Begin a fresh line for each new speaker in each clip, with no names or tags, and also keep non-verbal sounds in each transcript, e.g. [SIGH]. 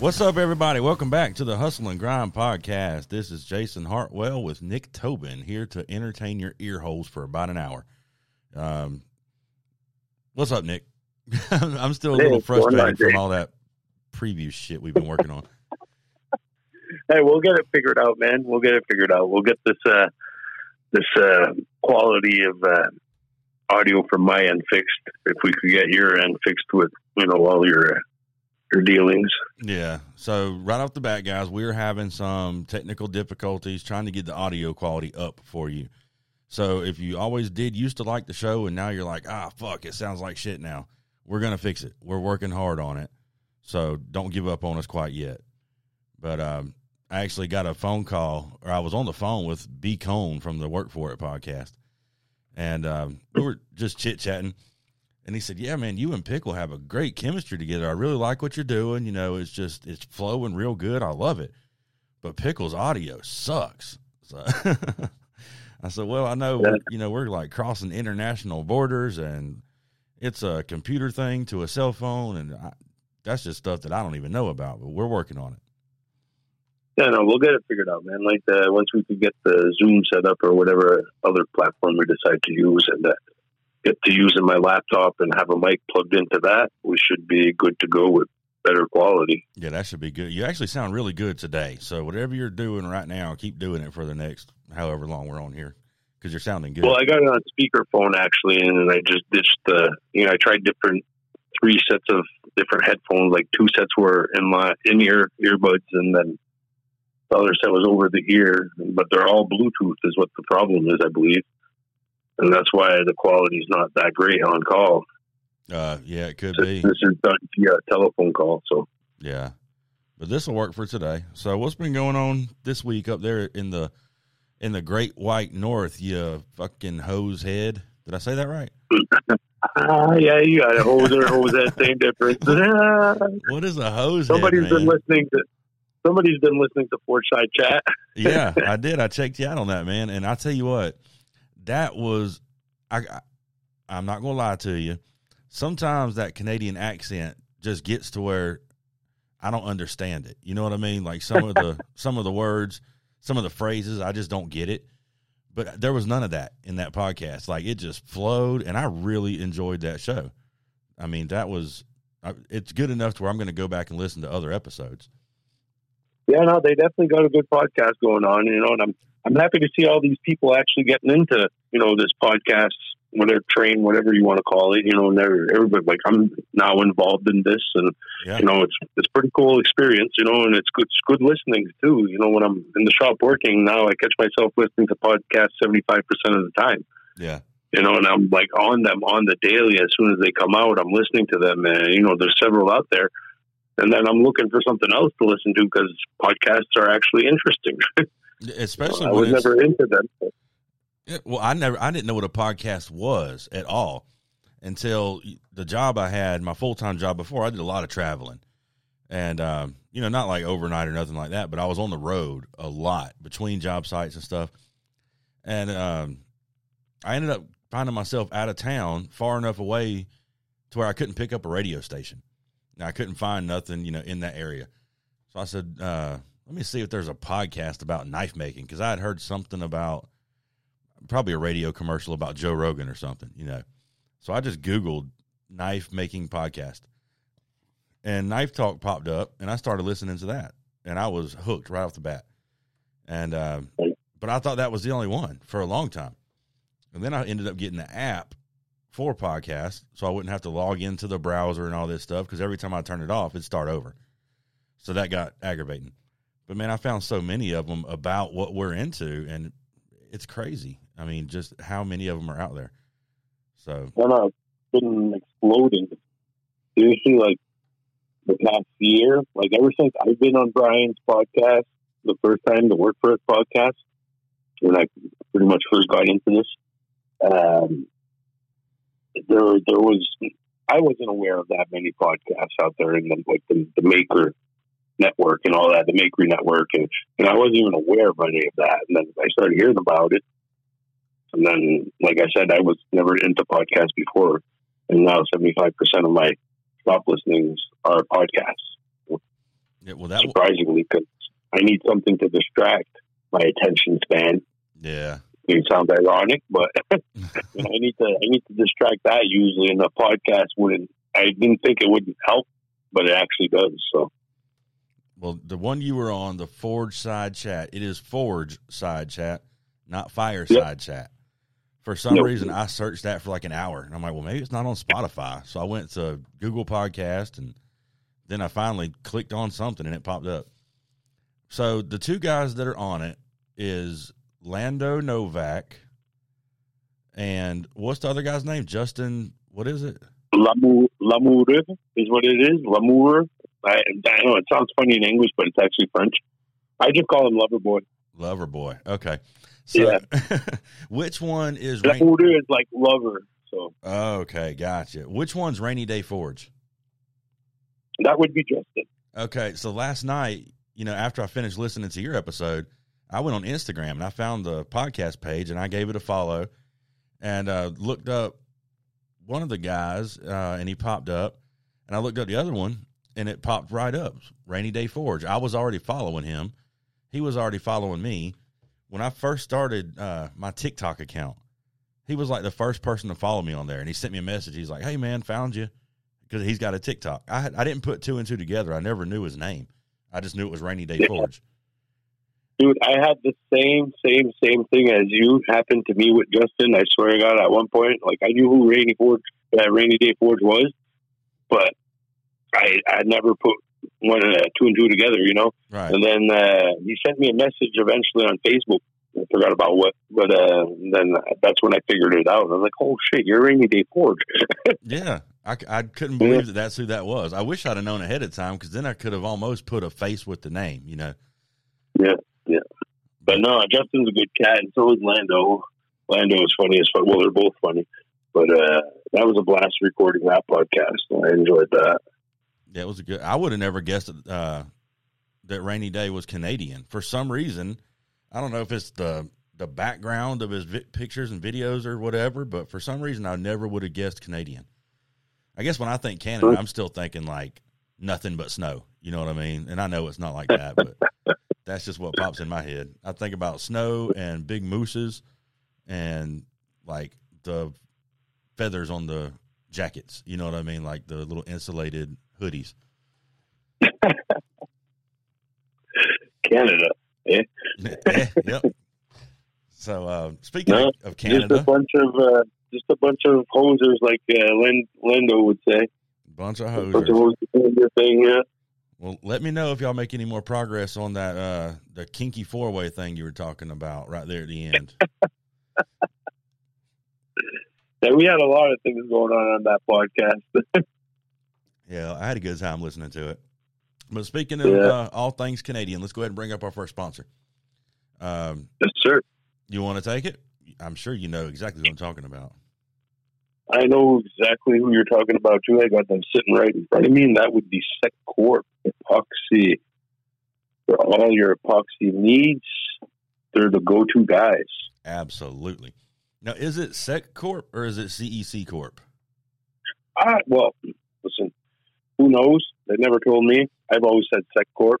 What's up, everybody? Welcome back to the Hustle and Grind podcast. This is Jason Hartwell with Nick Tobin here to entertain your ear holes for about an hour. Um, what's up, Nick? [LAUGHS] I'm still a little
what's going on,
frustrated from all that preview shit we've been working on. [LAUGHS]
Hey, we'll get it figured out, man. We'll get it figured out. We'll get this uh, this uh, quality of uh, audio from my end fixed. If we could get your end fixed with you know all your uh, your dealings.
Yeah. So right off the bat, guys, we're having some technical difficulties trying to get the audio quality up for you. So if you always did used to like the show and now you're like, ah, fuck, it sounds like shit now. We're gonna fix it. We're working hard on it. So don't give up on us quite yet. But um, I actually got a phone call, or I was on the phone with B Cone from the Work For It podcast, and um, we were just chit chatting. And he said, "Yeah, man, you and Pickle have a great chemistry together. I really like what you're doing. You know, it's just it's flowing real good. I love it. But Pickle's audio sucks." So [LAUGHS] I said, "Well, I know
Yeah.
you know we're like crossing international borders, and it's a computer thing to a cell phone, and I, that's just stuff that I don't even know about. But we're working on it."
Yeah, no, we'll get it figured out, man. Like uh, once we could get the Zoom set up or whatever other platform we decide to use, and uh, get to using my laptop and have a mic plugged into that, we should be good to go with better quality.
Yeah, that should be good. You actually sound really good today. So whatever you're doing right now, keep doing it for the next however long we're on here because you're sounding good.
Well, I got it on speakerphone actually, and I just ditched the. You know, I tried different three sets of different headphones. Like two sets were in my in ear earbuds, and then the other set was over the ear. But they're all Bluetooth, is what the problem is, I believe, and that's why the quality's not that great on call.
uh, yeah, it could be.
this is done via telephone call, so
Yeah, but this will work for today. So what's been going on this week up there in the in the Great White North? You fucking hose head. Did I say that right? [LAUGHS]
ah, yeah, you got it. Hose or hose that same difference.
What is a hose
Somebody's
head,
been listening to. Somebody's been listening to Forge Side Chat.
yeah, [LAUGHS] I did. I checked you out on that, man. And I tell you what, that was I, I I'm not gonna lie to you. Sometimes that Canadian accent just gets to where I don't understand it. You know what I mean? Like some of the [LAUGHS] some of the words, some of the phrases, I just don't get it. But there was none of that in that podcast. Like it just flowed, and I really enjoyed that show. I mean, that was it's good enough to where I'm going to go back and listen to other episodes.
Yeah, no, they definitely got a good podcast going on, you know, and I'm I'm happy to see all these people actually getting into, you know, this podcast, whatever train, whatever you want to call it, you know, and they're everybody like I'm now involved in this and
Yeah.
you know, it's it's pretty cool experience, you know, and it's good it's good listening too. You know, when I'm in the shop working now I catch myself listening to podcasts seventy five percent of the time.
Yeah.
You know, and I'm like on them on the daily as soon as they come out, I'm listening to them and you know, there's several out there. And then I'm looking for something else to listen to because podcasts are actually interesting. [LAUGHS]
Especially
I was never into them.
Yeah, well, I never, I didn't know what a podcast was at all until the job I had, my full time job before. I did a lot of traveling, and um, you know, not like overnight or nothing like that, but I was on the road a lot between job sites and stuff. And um, I ended up finding myself out of town, far enough away to where I couldn't pick up a radio station. Now, I couldn't find nothing, you know, in that area. So I said, uh, let me see if there's a podcast about knife making because I had heard something about probably a radio commercial about Joe Rogan or something, you know. So I just Googled knife making podcast and Knife Talk popped up and I started listening to that and I was hooked right off the bat. And, um, but I thought that was the only one for a long time. And then I ended up getting the app for podcasts so I wouldn't have to log into the browser and all this stuff because every time I turn it off, it'd start over. So that got aggravating. But man, I found so many of them about what we're into, and it's crazy. I mean, just how many of them are out there. So
I don't it's been exploding. Seriously, like the past year, like ever since I've been on Brian's podcast, the first time the Work for It podcast, when I pretty much first got into this, um, there there was I wasn't aware of that many podcasts out there in like the, the Maker network and all that, the Makery network, and and I wasn't even aware of any of that. And then I started hearing about it, and then like I said, I was never into podcasts before, and now seventy five percent of my stop listenings are podcasts.
Yeah, well, that
surprisingly, because I need something to distract my attention span.
yeah,
It sounds ironic, but [LAUGHS] I need to I need to distract that usually, and the podcast wouldn't. I didn't think it wouldn't help, but it actually does. So
well, the one you were on, the Forge side chat, it is Forge side chat, not Fireside chat. For some
Nope.
reason, I searched that for like an hour, and I'm like, well, maybe it's not on Spotify. So I went to Google Podcast, and then I finally clicked on something, and it popped up. So the two guys that are on it is Lando Novak, and what's the other guy's name? Justin. What is it?
Lamour Lamour is what it is. Lamour. I, I know it sounds funny in English, but it's actually French. I just call him Lover Boy.
Lover boy. Okay. So, [LAUGHS] which one is Rain-
Lamour is like lover. So
Okay, gotcha. Which one's Rainy Day Forge?
that would be Justin.
Okay, so last night, you know, after I finished listening to your episode, I went on Instagram and I found the podcast page and I gave it a follow and uh, looked up one of the guys uh, and he popped up and I looked up the other one and it popped right up Rainy Day Forge. I was already following him. He was already following me. When I first started uh, my TikTok account, he was like the first person to follow me on there and he sent me a message. He's like, "Hey man, found you." Because he's got a TikTok. I I didn't put two and two together. I never knew his name. I just knew it was Rainy Day
Yeah.
Forge.
Dude, I had the same, same, same thing as you happened to me with Justin. I swear to God, at one point, like I knew who Rainy Forge, uh, Rainy Day Forge was, but I I never put one uh, two and two together, you know.
Right.
And then uh, he sent me a message eventually on Facebook. I forgot about what, but uh, then that's when I figured it out. I was like, "Oh shit, you're Rainy Day Forge." [LAUGHS]
Yeah, I couldn't believe that that's who that was. I wish I'd have known ahead of time because then I could have almost put a face with the name. You know.
Yeah, yeah. But no, Justin's a good cat, and so is Lando. Lando is funny as fuck. Well, they're both funny. But uh, that was a blast recording that podcast. I enjoyed that.
Yeah, it was a good. I would have never guessed uh, that Rainy Day was Canadian for some reason. I don't know if it's the the background of his vi- pictures and videos or whatever, but for some reason I never would have guessed Canadian. I guess when I think Canada, I'm still thinking like nothing but snow. You know what I mean? And I know it's not like that, but [LAUGHS] that's just what pops in my head. I think about snow and big mooses and like the feathers on the jackets. You know what I mean? Like the little insulated hoodies. [LAUGHS]
Canada.
yeah, [LAUGHS] yep. So uh, speaking
No,
of, Canada,
Just a bunch of uh, just a bunch of hosers, like uh, Len- Lando would say.
bunch of
A bunch of
hosers.
hosers thing. Yeah.
Well, let me know if y'all make any more progress on that uh, the kinky four way thing you were talking about right there at the end. [LAUGHS]
Yeah, we had a lot of things going on on that podcast.
Yeah, I had a good time listening to it. But speaking of
Yeah.
uh, all things Canadian, let's go ahead and bring up our first sponsor. Um,
yes, sir.
you want to take it? I'm sure you know exactly what I'm talking about.
I know exactly who you're talking about too. I got them sitting right in front of me, and that would be SecCorp Epoxy. For all your epoxy needs, they're the go-to guys.
Absolutely. Now, is it Sec Corp or is it CEC Corp?
Ah, well, listen, who knows? They never told me. I've always said SecCorp.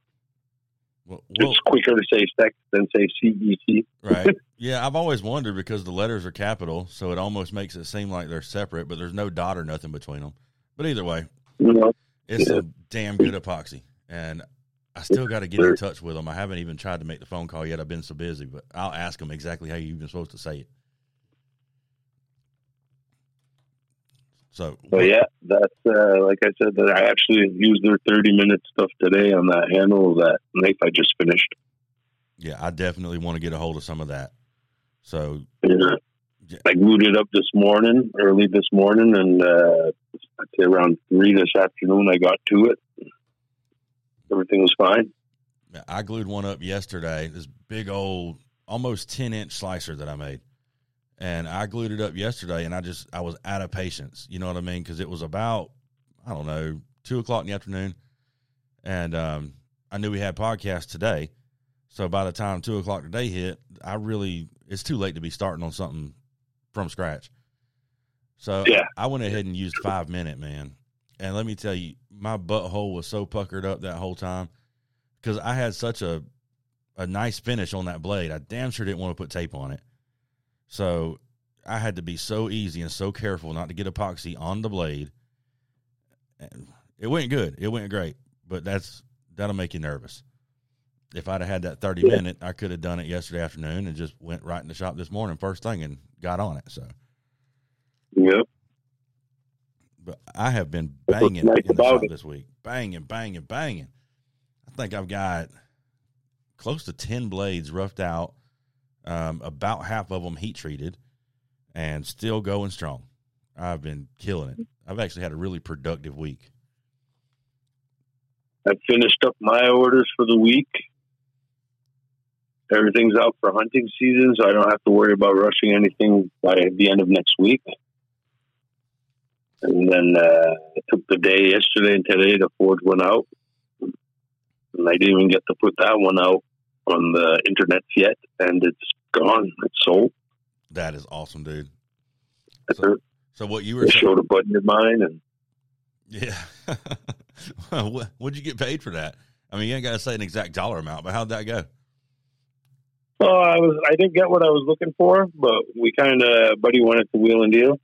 Well, well
It's quicker to say Sec than say CEC.
right. [LAUGHS] Yeah, I've always wondered because the letters are capital, so it almost makes it seem like they're separate, but there's no dot or nothing between them. But either way,
You know,
it's
Yeah.
a damn good epoxy, and I still got to get in touch with them. I haven't even tried to make the phone call yet. I've been so busy, but I'll ask them exactly how you even supposed to say it. So,
but yeah, that's uh, like I said. That I actually used their 30 minute stuff today on that handle of that knife I just finished.
yeah, I definitely want to get a hold of some of that. So,
Yeah.
Yeah.
I glued it up this morning, early this morning, and uh, I'd say around three this afternoon I got to it. Everything was fine.
Yeah, I glued one up yesterday. This big old, almost ten inch slicer that I made, and I glued it up yesterday. And I just, I was out of patience. You know what I mean? Because it was about, I don't know, two o'clock in the afternoon, and um, I knew we had podcast today. So by the time two o'clock today hit, I really, it's too late to be starting on something from scratch. So
Yeah.
I went ahead and used five minute, man. And let me tell you, my butthole was so puckered up that whole time because I had such a a nice finish on that blade. I damn sure didn't want to put tape on it, so I had to be so easy and so careful not to get epoxy on the blade. It went good. It went great, but that's that'll make you nervous. If I'd have had that thirty
Yeah.
minute, I could have done it yesterday afternoon and just went right in the shop this morning first thing and got on it. So,
Yep.
but I have been banging
nice
in the shop
it.
this week, banging, banging, banging. I think I've got close to ten blades roughed out, um, about half of them heat treated, and still going strong. I've been killing it. I've actually had a really productive week.
I finished up my orders for the week. Everything's out for hunting season, so I don't have to worry about rushing anything by the end of next week. And then uh, I took the day yesterday and today to forge one out. And I didn't even get to put that one out on the internet yet, and it's gone. It's sold.
That is awesome, dude. So, so what you were saying?
showed a buddy in mine, and
Yeah. [LAUGHS] What, what'd you get paid for that? I mean, you ain't got to say an exact dollar amount, but how'd that go?
Oh, I was I didn't get what I was looking for, but we kind of buddy wanted to wheel and deal,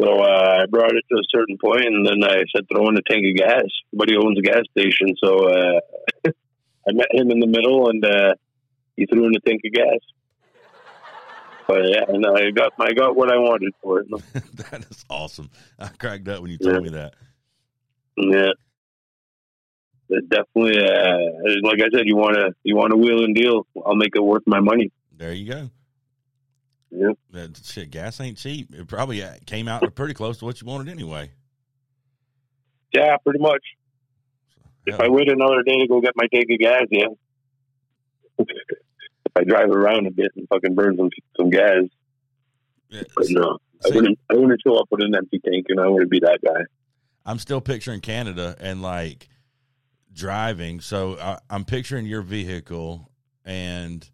so uh, I brought it to a certain point, and then I said throw in a tank of gas. Buddy owns a gas station, so uh, [LAUGHS] I met him in the middle, and uh, he threw in a tank of gas. Yeah, and I got I got what I wanted for it. [LAUGHS]
that is awesome. I cracked up when you told
Yeah.
me that.
Yeah. It definitely, uh, like I said, you want to you want to wheel and deal. I'll make it worth my money.
There you go.
Yeah.
That shit, gas ain't cheap. It probably uh, came out pretty close to what you wanted anyway.
Yeah, pretty much. If I wait another day to go get my tank of gas, yeah. [LAUGHS] I drive around a bit and fucking burn some some gas,
Yeah,
but no, I
see,
wouldn't. I wouldn't show up with an empty tank, and I wouldn't be that guy.
I'm still picturing Canada and like driving. So I, I'm picturing your vehicle and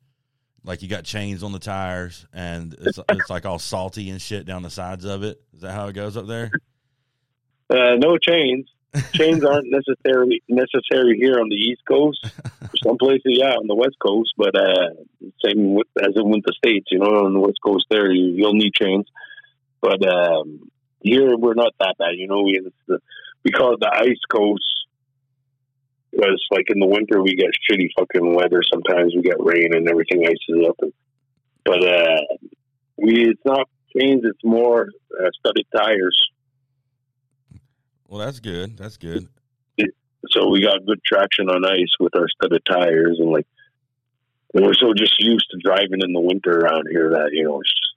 like you got chains on the tires and it's, it's like all salty and shit down the sides of it. Is that how it goes up there?
Uh, no chains. Chains aren't necessarily necessary here on the East Coast. [LAUGHS] Some places, yeah, on the West Coast, but uh, same with, as in with the states. You know, on the West Coast, there you, you'll need chains, but um, here we're not that bad. You know, we it's the, we call it the ice coast because, like in the winter, we get shitty fucking weather. Sometimes we get rain and everything ices up. And, but uh, we it's not chains; it's more uh, studded tires.
Well, that's good. That's good.
so we got good traction on ice with our studded tires and like and we're so just used to driving in the winter around here that you know it's just,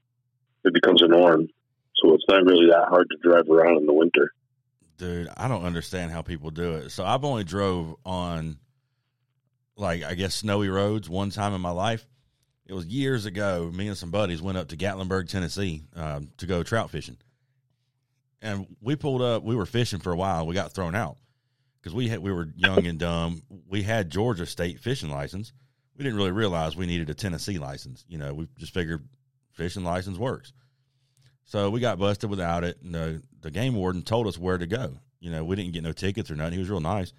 it becomes a norm so it's not really that hard to drive around in the winter
Dude, I don't understand how people do it. So I've only drove on like I guess snowy roads one time in my life. It was years ago. Me and some buddies went up to Gatlinburg, Tennessee, um, to go trout fishing, and we pulled up. We were fishing for a while. We got thrown out because we had we were young and dumb. We had Georgia state fishing license. We didn't really realize we needed a Tennessee license. You know, we just figured fishing license works. So we got busted without it. And the, the game warden told us where to go. You know, we didn't get no tickets or nothing. He was real nice.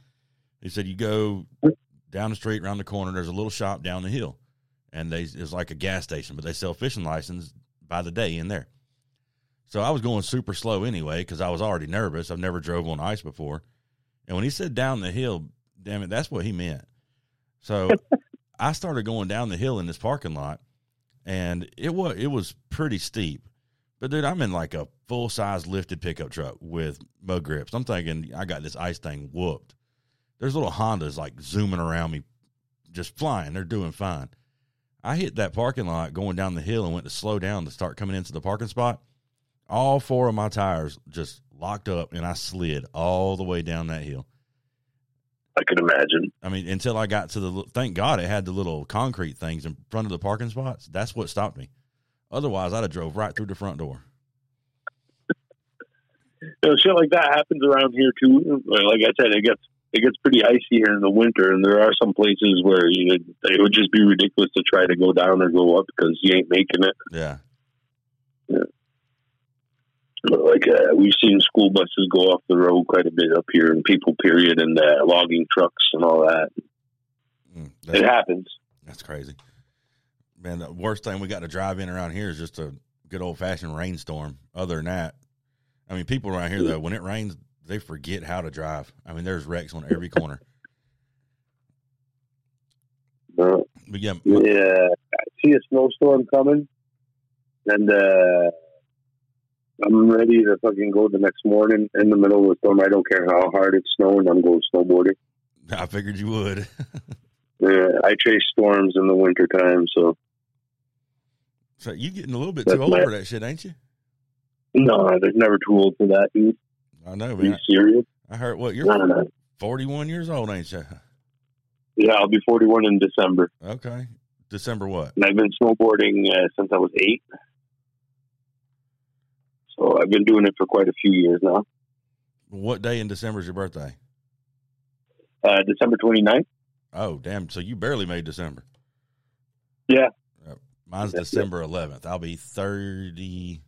He said, You go down the street, around the corner, there's a little shop down the hill. And they it's like a gas station, but they sell fishing license by the day in there. So I was going super slow anyway because I was already nervous. I've never drove on ice before. And when he said down the hill, damn it, that's what he meant. So [LAUGHS] I started going down the hill in this parking lot, and it was it was pretty steep. But dude, I'm in like a full size lifted pickup truck with mud grips. I'm thinking I got this ice thing whooped. There's little Hondas like zooming around me, just flying. They're doing fine. I hit that parking lot going down the hill and went to slow down to start coming into the parking spot. All four of my tires just locked up, and I slid all the way down that hill.
i could imagine
I mean, until I got to the. Thank God it had the little concrete things in front of the parking spots. That's what stopped me. Otherwise, I'd have drove right through the front door.
you know, shit like that happens around here too like i said it gets it gets pretty icy here in the winter and there are some places where you know, it would just be ridiculous to try to go down or go up because you ain't making it
Yeah.
Yeah, like uh, we've seen school buses go off the road quite a bit up here, and people, period, and uh, logging trucks and all that.
That's,
It happens.
that's crazy. Man, the worst thing we got to drive in around here is just a good old fashioned rainstorm. Other than that, I mean, people around here though, when it rains, they forget how to drive. I mean, there's wrecks on every corner. [LAUGHS] But yeah,
yeah, I see a snowstorm coming, and uh, I'm ready to fucking go the next morning in the middle of a storm. I don't care how hard it's snowing. I'm going snowboarding. [LAUGHS]
I figured you would. [LAUGHS]
yeah, I chase storms in the wintertime, so.
So you getting a little bit
That's
too old
my...
for that shit, ain't you?
No, there's never too old for that, dude.
I know, man.
Are you serious?
I heard what you're
no, no.
41 years old, ain't you?
Yeah, I'll be 41 in December.
Okay. December what?
And I've been snowboarding uh, since I was 8. I've been doing it for quite a few years now.
What day in December is your birthday?
Uh, December 29th.
Oh, damn. So you barely made December.
Yeah.
Uh, mine's
That's
December 11th. I'll be 39,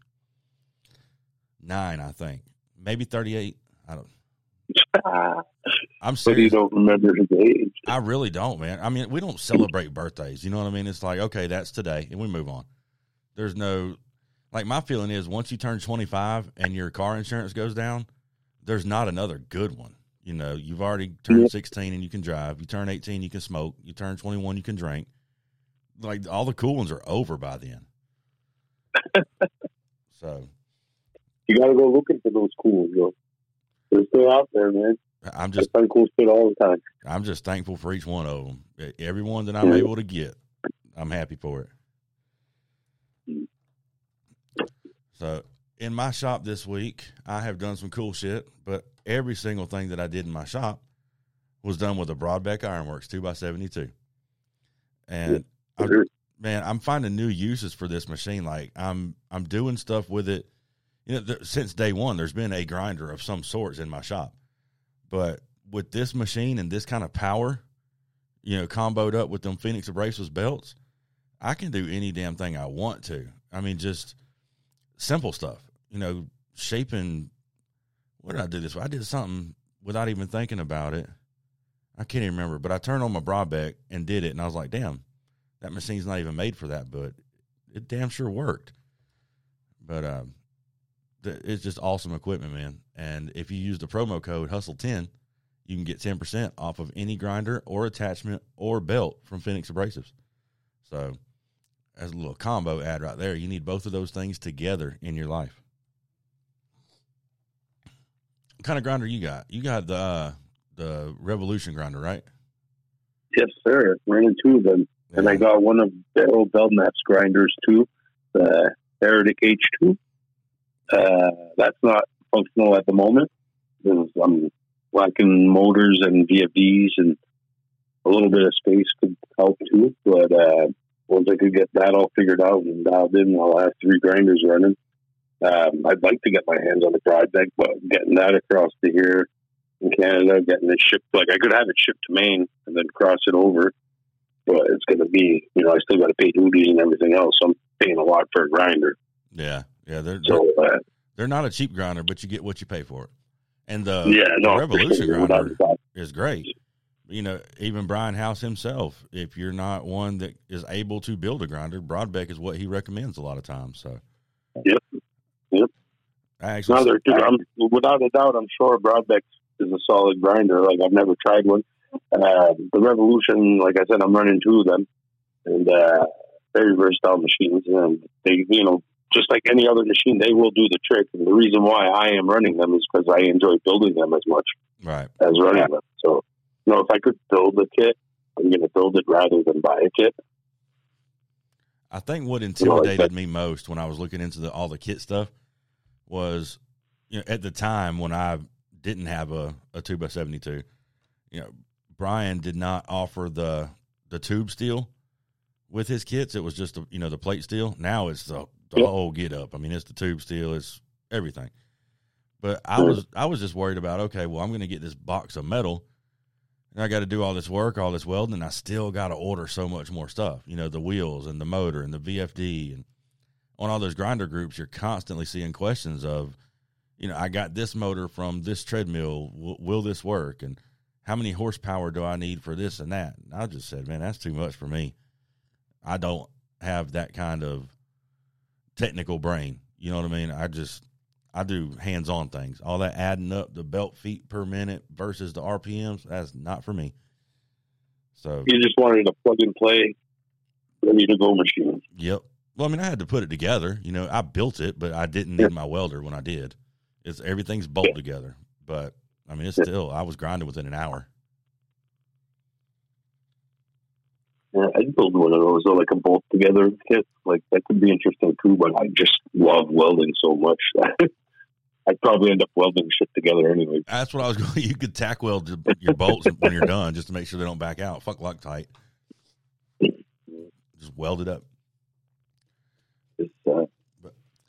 I think. Maybe 38. I don't. [LAUGHS] I'm
but you don't remember his age.
I really don't, man. I mean, we don't celebrate birthdays. You know what I mean? It's like, okay, that's today, and we move on. There's no, like, my feeling is once you turn 25 and your car insurance goes down, there's not another good one. You know, you've already turned
Yeah.
16 and you can drive. You turn 18, you can smoke. You turn 21, you can drink. Like, all the cool ones are over by then. [LAUGHS] so
You got to go looking for those cool, yo. They're still out there, man.
I'm just,
find cool shit all the time.
I'm just thankful for each one of them. Every one that I'm
Yeah.
able to get, I'm happy for it. So, in my shop this week, I have done some cool shit, but every single thing that I did in my shop was done with a Brodbeck Ironworks 2x72. And I, man, I'm finding new uses for this machine. Like I'm I'm doing stuff with it. You know, th- since day one, there's been a grinder of some sorts in my shop, but with this machine and this kind of power, you know, comboed up with them Phoenix Abrasives belts, I can do any damn thing I want to. I mean, just simple stuff. You know, shaping. What did I do this? I did something without even thinking about it. I can't even remember, but I turned on my Brodbeck and did it, and I was like, "Damn, that machine's not even made for that," but it damn sure worked. But um, th- it's just awesome equipment, man. And if you use the promo code Hustle ten, you can get ten percent off of any grinder or attachment or belt from Phoenix Abrasives. So, as a little combo ad right there, you need both of those things together in your life. What kind of grinder you got? You got the uh, the Revolution grinder, right?
Yes, sir. Running two of them. And I got one of the old Belknap's grinders too, the Heretic H2. Uh, that's not functional at the moment. because I'm lacking motors and VFDs and a little bit of space could help too. But uh, once I could get that all figured out and dialed in, I'll have three grinders running. Um, I'd like to get my hands on the project, but getting that across to here in Canada, getting it shipped, like I could have it shipped to Maine and then cross it over but it's going to be, you know, I still got to pay duties and everything else. So I'm paying a lot for a grinder.
Yeah, yeah, they're they're,
uh,
they're not a cheap grinder, but you get what you pay for it. And the,
yeah,
the
no,
Revolution
sure,
grinder is great. You know, even Brian House himself, if you're not one that is able to build a grinder, Brodbeck is what he recommends a lot of times. So,
Yep. Yep.
I actually,
No, they're, dude, I'm, without a doubt, I'm sure Brodbeck is a solid grinder. Like I've never tried one. Uh, the Revolution, like I said, I'm running two of them, and uh, very versatile machines. And they, you know, just like any other machine, they will do the trick. And the reason why I am running them is because I enjoy building them as much
right.
as running them. So, you know, if I could build a kit, I'm going to build it rather than buy a kit.
I think what
know, like
intimidated me most when I was looking into the, all the kit stuff was, you know, at the time when I didn't have a, a two by seventy two, you know, Brian did not offer the the tube steel with his kits. It was just the you know the plate steel. Now it's the, the whole get up. I mean, it's the tube steel. It's everything. But I
mm.
was I was just worried about okay, well, I'm going to get this box of metal, I got to do all this work, all this welding, and I still got to order so much more stuff. You know, the wheels and the motor and the VFD and on all those grinder groups, you're constantly seeing questions of, you know, I got this motor from this treadmill. Will, will this work? And how many horsepower do I need for this and that? And I just said, man, that's too much for me. I don't have that kind of technical brain. You know what I mean? I just I do hands on things. All that adding up the belt feet per minute versus the RPMs, that's not for me. So
You just wanted a plug and play, ready to go machine.
Yep. Well, I mean, I had to put it together. You know, I built it, but I didn't need my welder when I did. It's everything's bolted
Yeah.
together. But I mean, it's
Yeah.
still I was grinding within an hour.
Yeah, I'd build one of those, though, like a bolt together kit. Like that could be interesting too. But I just love welding so much. [LAUGHS] I'd probably end up welding shit together anyway.
That's what I was [LAUGHS] going. You could tack weld your- bolts when you're done, just to make sure they don't back out. Fuck Loctite. Just weld it up.
Uh,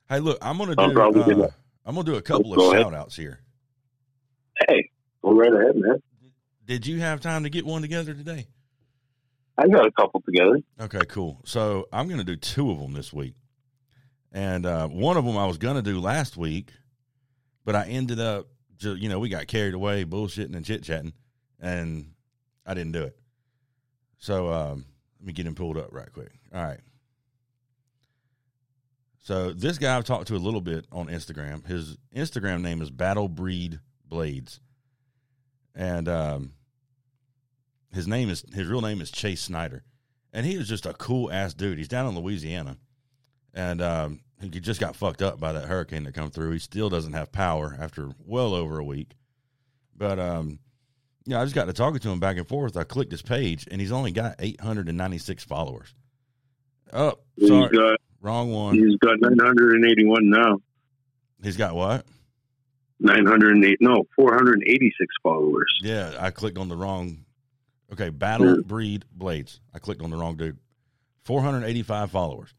Hey, look, I'm gonna
I'm
do. uh,
gonna-
I'm gonna do a couple of
ahead.
shout outs here.
hey, go right ahead, man.
Did you have time to get one together today?
I got a couple together.
Okay, cool. So I'm going to do two of them this week, and uh, one of them I was going to do last week, but I ended up, ju- you know, we got carried away bullshitting and chit chatting, and I didn't do it. So um, let me get him pulled up right quick. All right. So this guy I've talked to a little bit on Instagram. His Instagram name is Battle Breed Blades, and um, his name is his real name is Chase Snyder, and he is just a cool ass dude. He's down in Louisiana, and um, he just got fucked up by that hurricane that come through. He still doesn't have power after well over a week, but um, yeah, I just got to talking to him back and forth. I clicked his page, and he's only got eight hundred and ninety six followers. Oh,
He's
sorry,
got
wrong one.
he's got 981 now.
He's got what?
908 no 486 followers.
Yeah, I clicked on the wrong. Okay, Battle Breed Blades. I clicked on the wrong dude. 485 followers.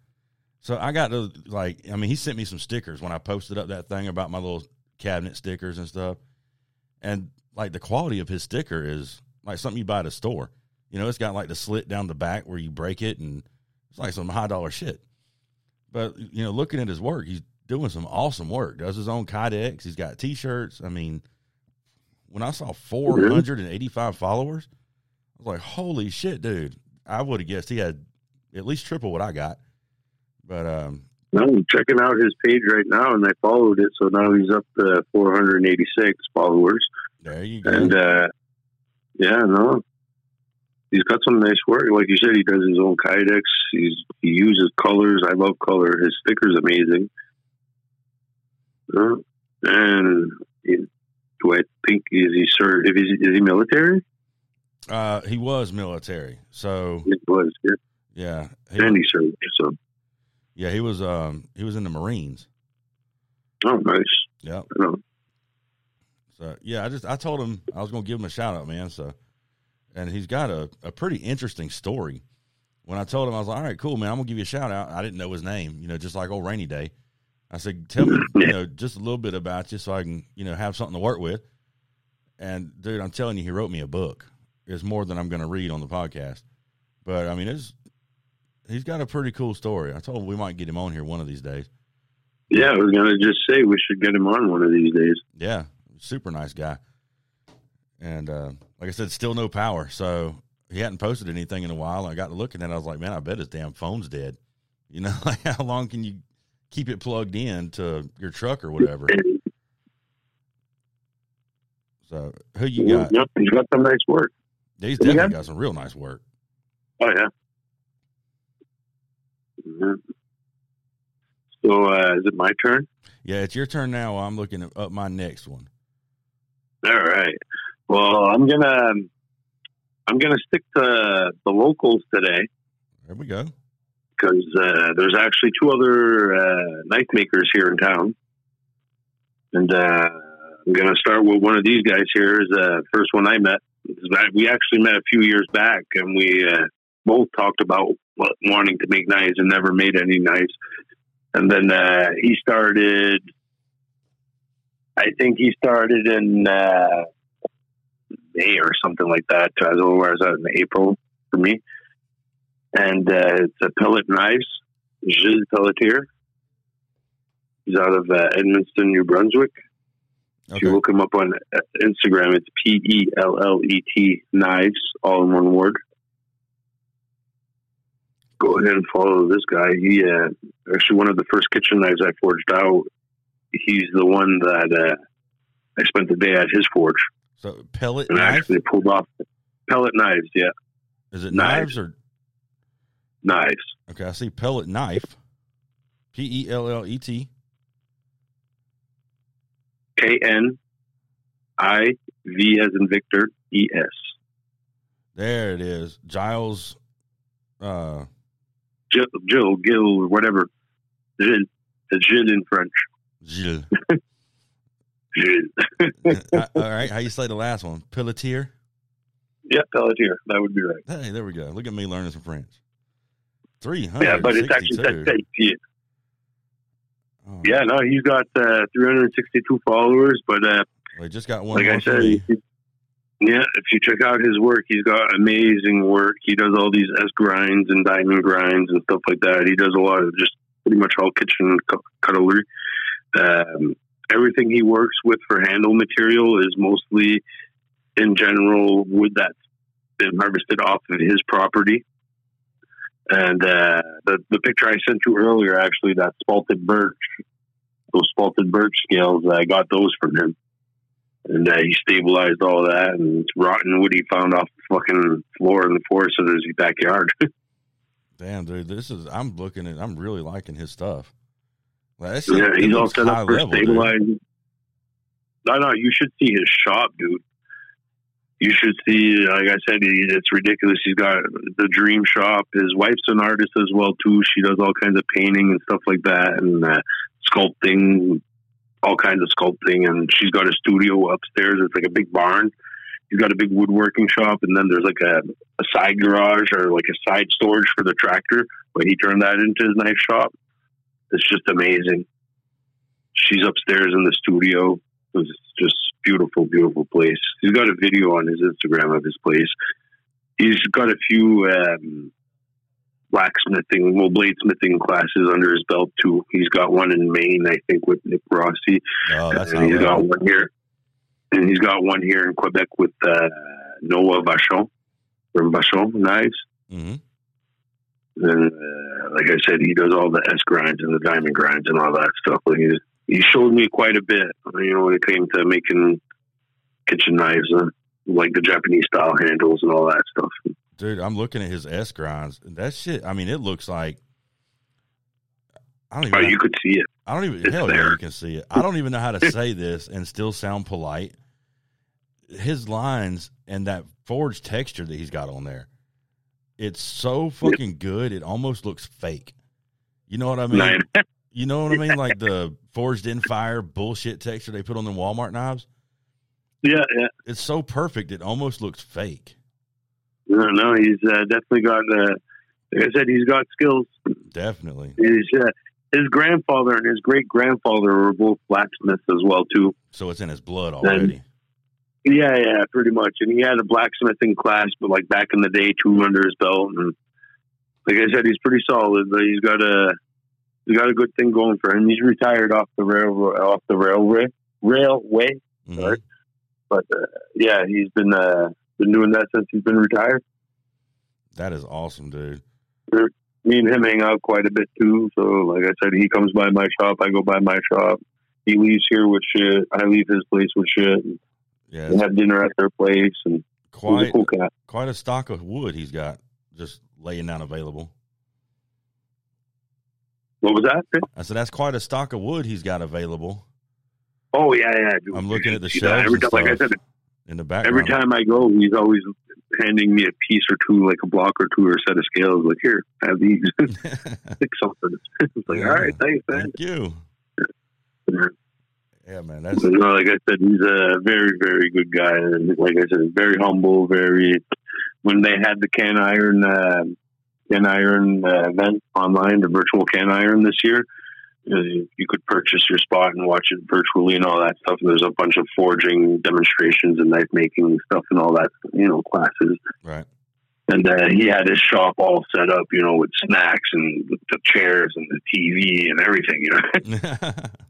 So I got to like, I mean, he sent me some stickers when I posted up that thing about my little cabinet stickers and stuff. And like the quality of his sticker is like something you buy at a store. You know, it's got like the slit down the back where you break it and it's like some high dollar shit. But, you know, looking at his work, he's doing some awesome work. Does his own Kydex. He's got t shirts. I mean, when I saw 485 followers, I was like, holy shit, dude. I would have guessed he had at least triple what I got. But um,
I'm checking out his page right now, and I followed it, so now he's up to 486 followers.
there you go.
And uh, yeah, no, he's got some nice work. Like you said, he does his own kydex. He's he uses colors. I love color. His sticker's amazing. Uh, and he- do I think is he sir? If he's is he military?
uh, he was military. So,
He was, yeah.
yeah. He,
and he served. So,
yeah, he was um he was in the Marines.
oh, nice. Know.
So yeah, I just I told him I was gonna give him a shout out, man. So and he's got a, a pretty interesting story. When I told him I was like, All right, cool, man, I'm gonna give you a shout out. I didn't know his name, you know, just like old rainy day. I said, Tell me, [LAUGHS] you know, just a little bit about you so I can, you know, have something to work with. And dude, I'm telling you, he wrote me a book. It's more than I'm gonna read on the podcast. But I mean it's he's got a pretty cool story. I told him we might get him on here one of these days.
Yeah, I was gonna just say we should get him on one of these days.
Yeah, super nice guy. And uh, like I said, still no power. So he hadn't posted anything in a while. I got to looking at it. I was like, man, I bet his damn phone's dead. You know, [LAUGHS] like how long can you keep it plugged in to your truck or whatever? So who you got?
He's got some nice work.
He's definitely
got
some real nice work.
Oh yeah. So uh, is it my turn?
Yeah, it's your turn now. I'm looking up my next one.
All right. Well, I'm gonna I'm gonna stick to the locals today
There we go.
because uh, there's actually two other uh, knife makers here in town, and uh, I'm gonna start with one of these guys here. Is the first one I met. We actually met a few years back, and we uh, both talked about wanting to make knives and never made any knives. And then uh, he started. I think he started in uh, May or something like that. I was where I was out in April for me, and uh, it's a pellet knives. Gilles Pelletier. He's out of uh, Edmundston, New Brunswick. If you look him up on uh, Instagram, it's P E L L E T knives, all in one word. Go ahead and follow this guy. He uh, actually one of the first kitchen knives I forged out. He's the one that uh, I spent the day at his forge.
So pellet
and I actually pulled off pellet knives. Yeah,
Is it
knives.
knives or
knives.
okay? I see pellet knife. P E L L E T.
K N I V as in Victor E S.
There it is. Giles. Uh,
Jill, Jill, Gil, whatever. Gilles. It's Gilles in French.
Gilles. [LAUGHS]
Gilles.
Uh, all right, how you say the last one? Pelletier.
yeah, Pelletier. That would be right.
Hey, there we go. Look at me learning some French. Three hundred.
Yeah, but it's actually that yeah.
Oh,
yeah, no, he's got uh, 362 followers, but uh,
well, he just got one.
like I said, he- yeah, if you check out his work, he's got amazing work. He does all these S grinds and diamond grinds and stuff like that. He does a lot of just pretty much all kitchen cutlery. Um, everything he works with for handle material is mostly, in general, wood that's been harvested off of his property. And uh, the the picture I sent you earlier, actually, that spalted birch, those spalted birch scales, I got those from him and uh, he stabilized all that and it's rotten wood he found off the fucking floor in the forest of his backyard. [LAUGHS]
Damn, dude, this is. I'm looking at. I'm really liking his stuff. Like,
yeah, he's all set up for
level, dude.
stabilizing. No, no, you should see his shop, dude. You should see, like I said, he, it's ridiculous. He's got the dream shop. His wife's an artist as well too. She does all kinds of painting and stuff like that, and uh, sculpting, all kinds of sculpting. And she's got a studio upstairs. It's like a big barn. He's got a big woodworking shop, and then there's like a, a side garage or like a side storage for the tractor. But he turned that into his knife shop. It's just amazing. She's upstairs in the studio. It's just beautiful, beautiful place. He's got a video on his Instagram of his place. He's got a few um, blacksmithing, well, bladesmithing classes under his belt too. He's got one in Maine, I think, with Nick Rossi,
Oh, that's
and he's got one here, and he's got one here in Quebec with uh, Noah Vachon from Vachon Knives.
hmm
And uh, like I said, he does all the S grinds and the diamond grinds and all that stuff. Like he, he showed me quite a bit, you know, when it came to making kitchen knives, uh, like the Japanese style handles and all that stuff.
Dude, I'm looking at his S grinds. That shit. I mean, it looks like. I don't even.
Oh,
know-
you could see it.
I don't even.
It's
Hell yeah, you can see it. I don't even know how to say this and still sound polite. His lines and that forged texture that he's got on there, it's so fucking good. It almost looks fake. You know what I mean?
Nine. [LAUGHS]
You know what I mean? Like the forged in fire bullshit texture they put on the Walmart knives.
yeah, yeah.
It's so perfect. It almost looks fake.
No, no, he's uh, definitely got. Uh, like I said, he's got skills.
Definitely.
He's, uh, his grandfather and his great grandfather were both blacksmiths as well too.
So it's in his blood already.
Yeah, yeah, pretty much. And he had a blacksmithing class, but like back in the day, two under his belt. And like I said, he's pretty solid. But he's got a he's got a good thing going for him. He's retired off the railroad, off the railway, railway.
Mhm.
But uh, yeah, he's been uh, been doing that since he's been retired.
That is awesome, dude.
Me and him hang out quite a bit too. So like I said, he comes by my shop, I go by my shop. He leaves here with shit. I leave his place with shit. And
Yeah,
we have dinner at their place, and he's a
quite
cool cat.
quite a stock of wood he's got just laying down available.
What was that?
I said that's quite a stock of wood he's got available
Oh yeah, yeah. Dude.
I'm looking at the shelves
Every time, like I said,
in the background.
every time I go, he's always handing me a piece or two, like a block or two, or a set of scales. Like here, have these. [LAUGHS] Pick [LAUGHS] something. it's like,
Yeah.
all right, thanks, man.
Thank you. Yeah, man. That's
But no, like I said, he's a very, very good guy, and like I said, very humble. Very. When they had the CanIron, uh, CanIron uh, event online, the virtual CanIron this year, you, know, you could purchase your spot and watch it virtually and all that stuff. And there's a bunch of forging demonstrations and knife making stuff and all that, you know, classes.
right.
And uh, he had his shop all set up, you know, with snacks and the chairs and the TV and everything, you know. [LAUGHS] [LAUGHS]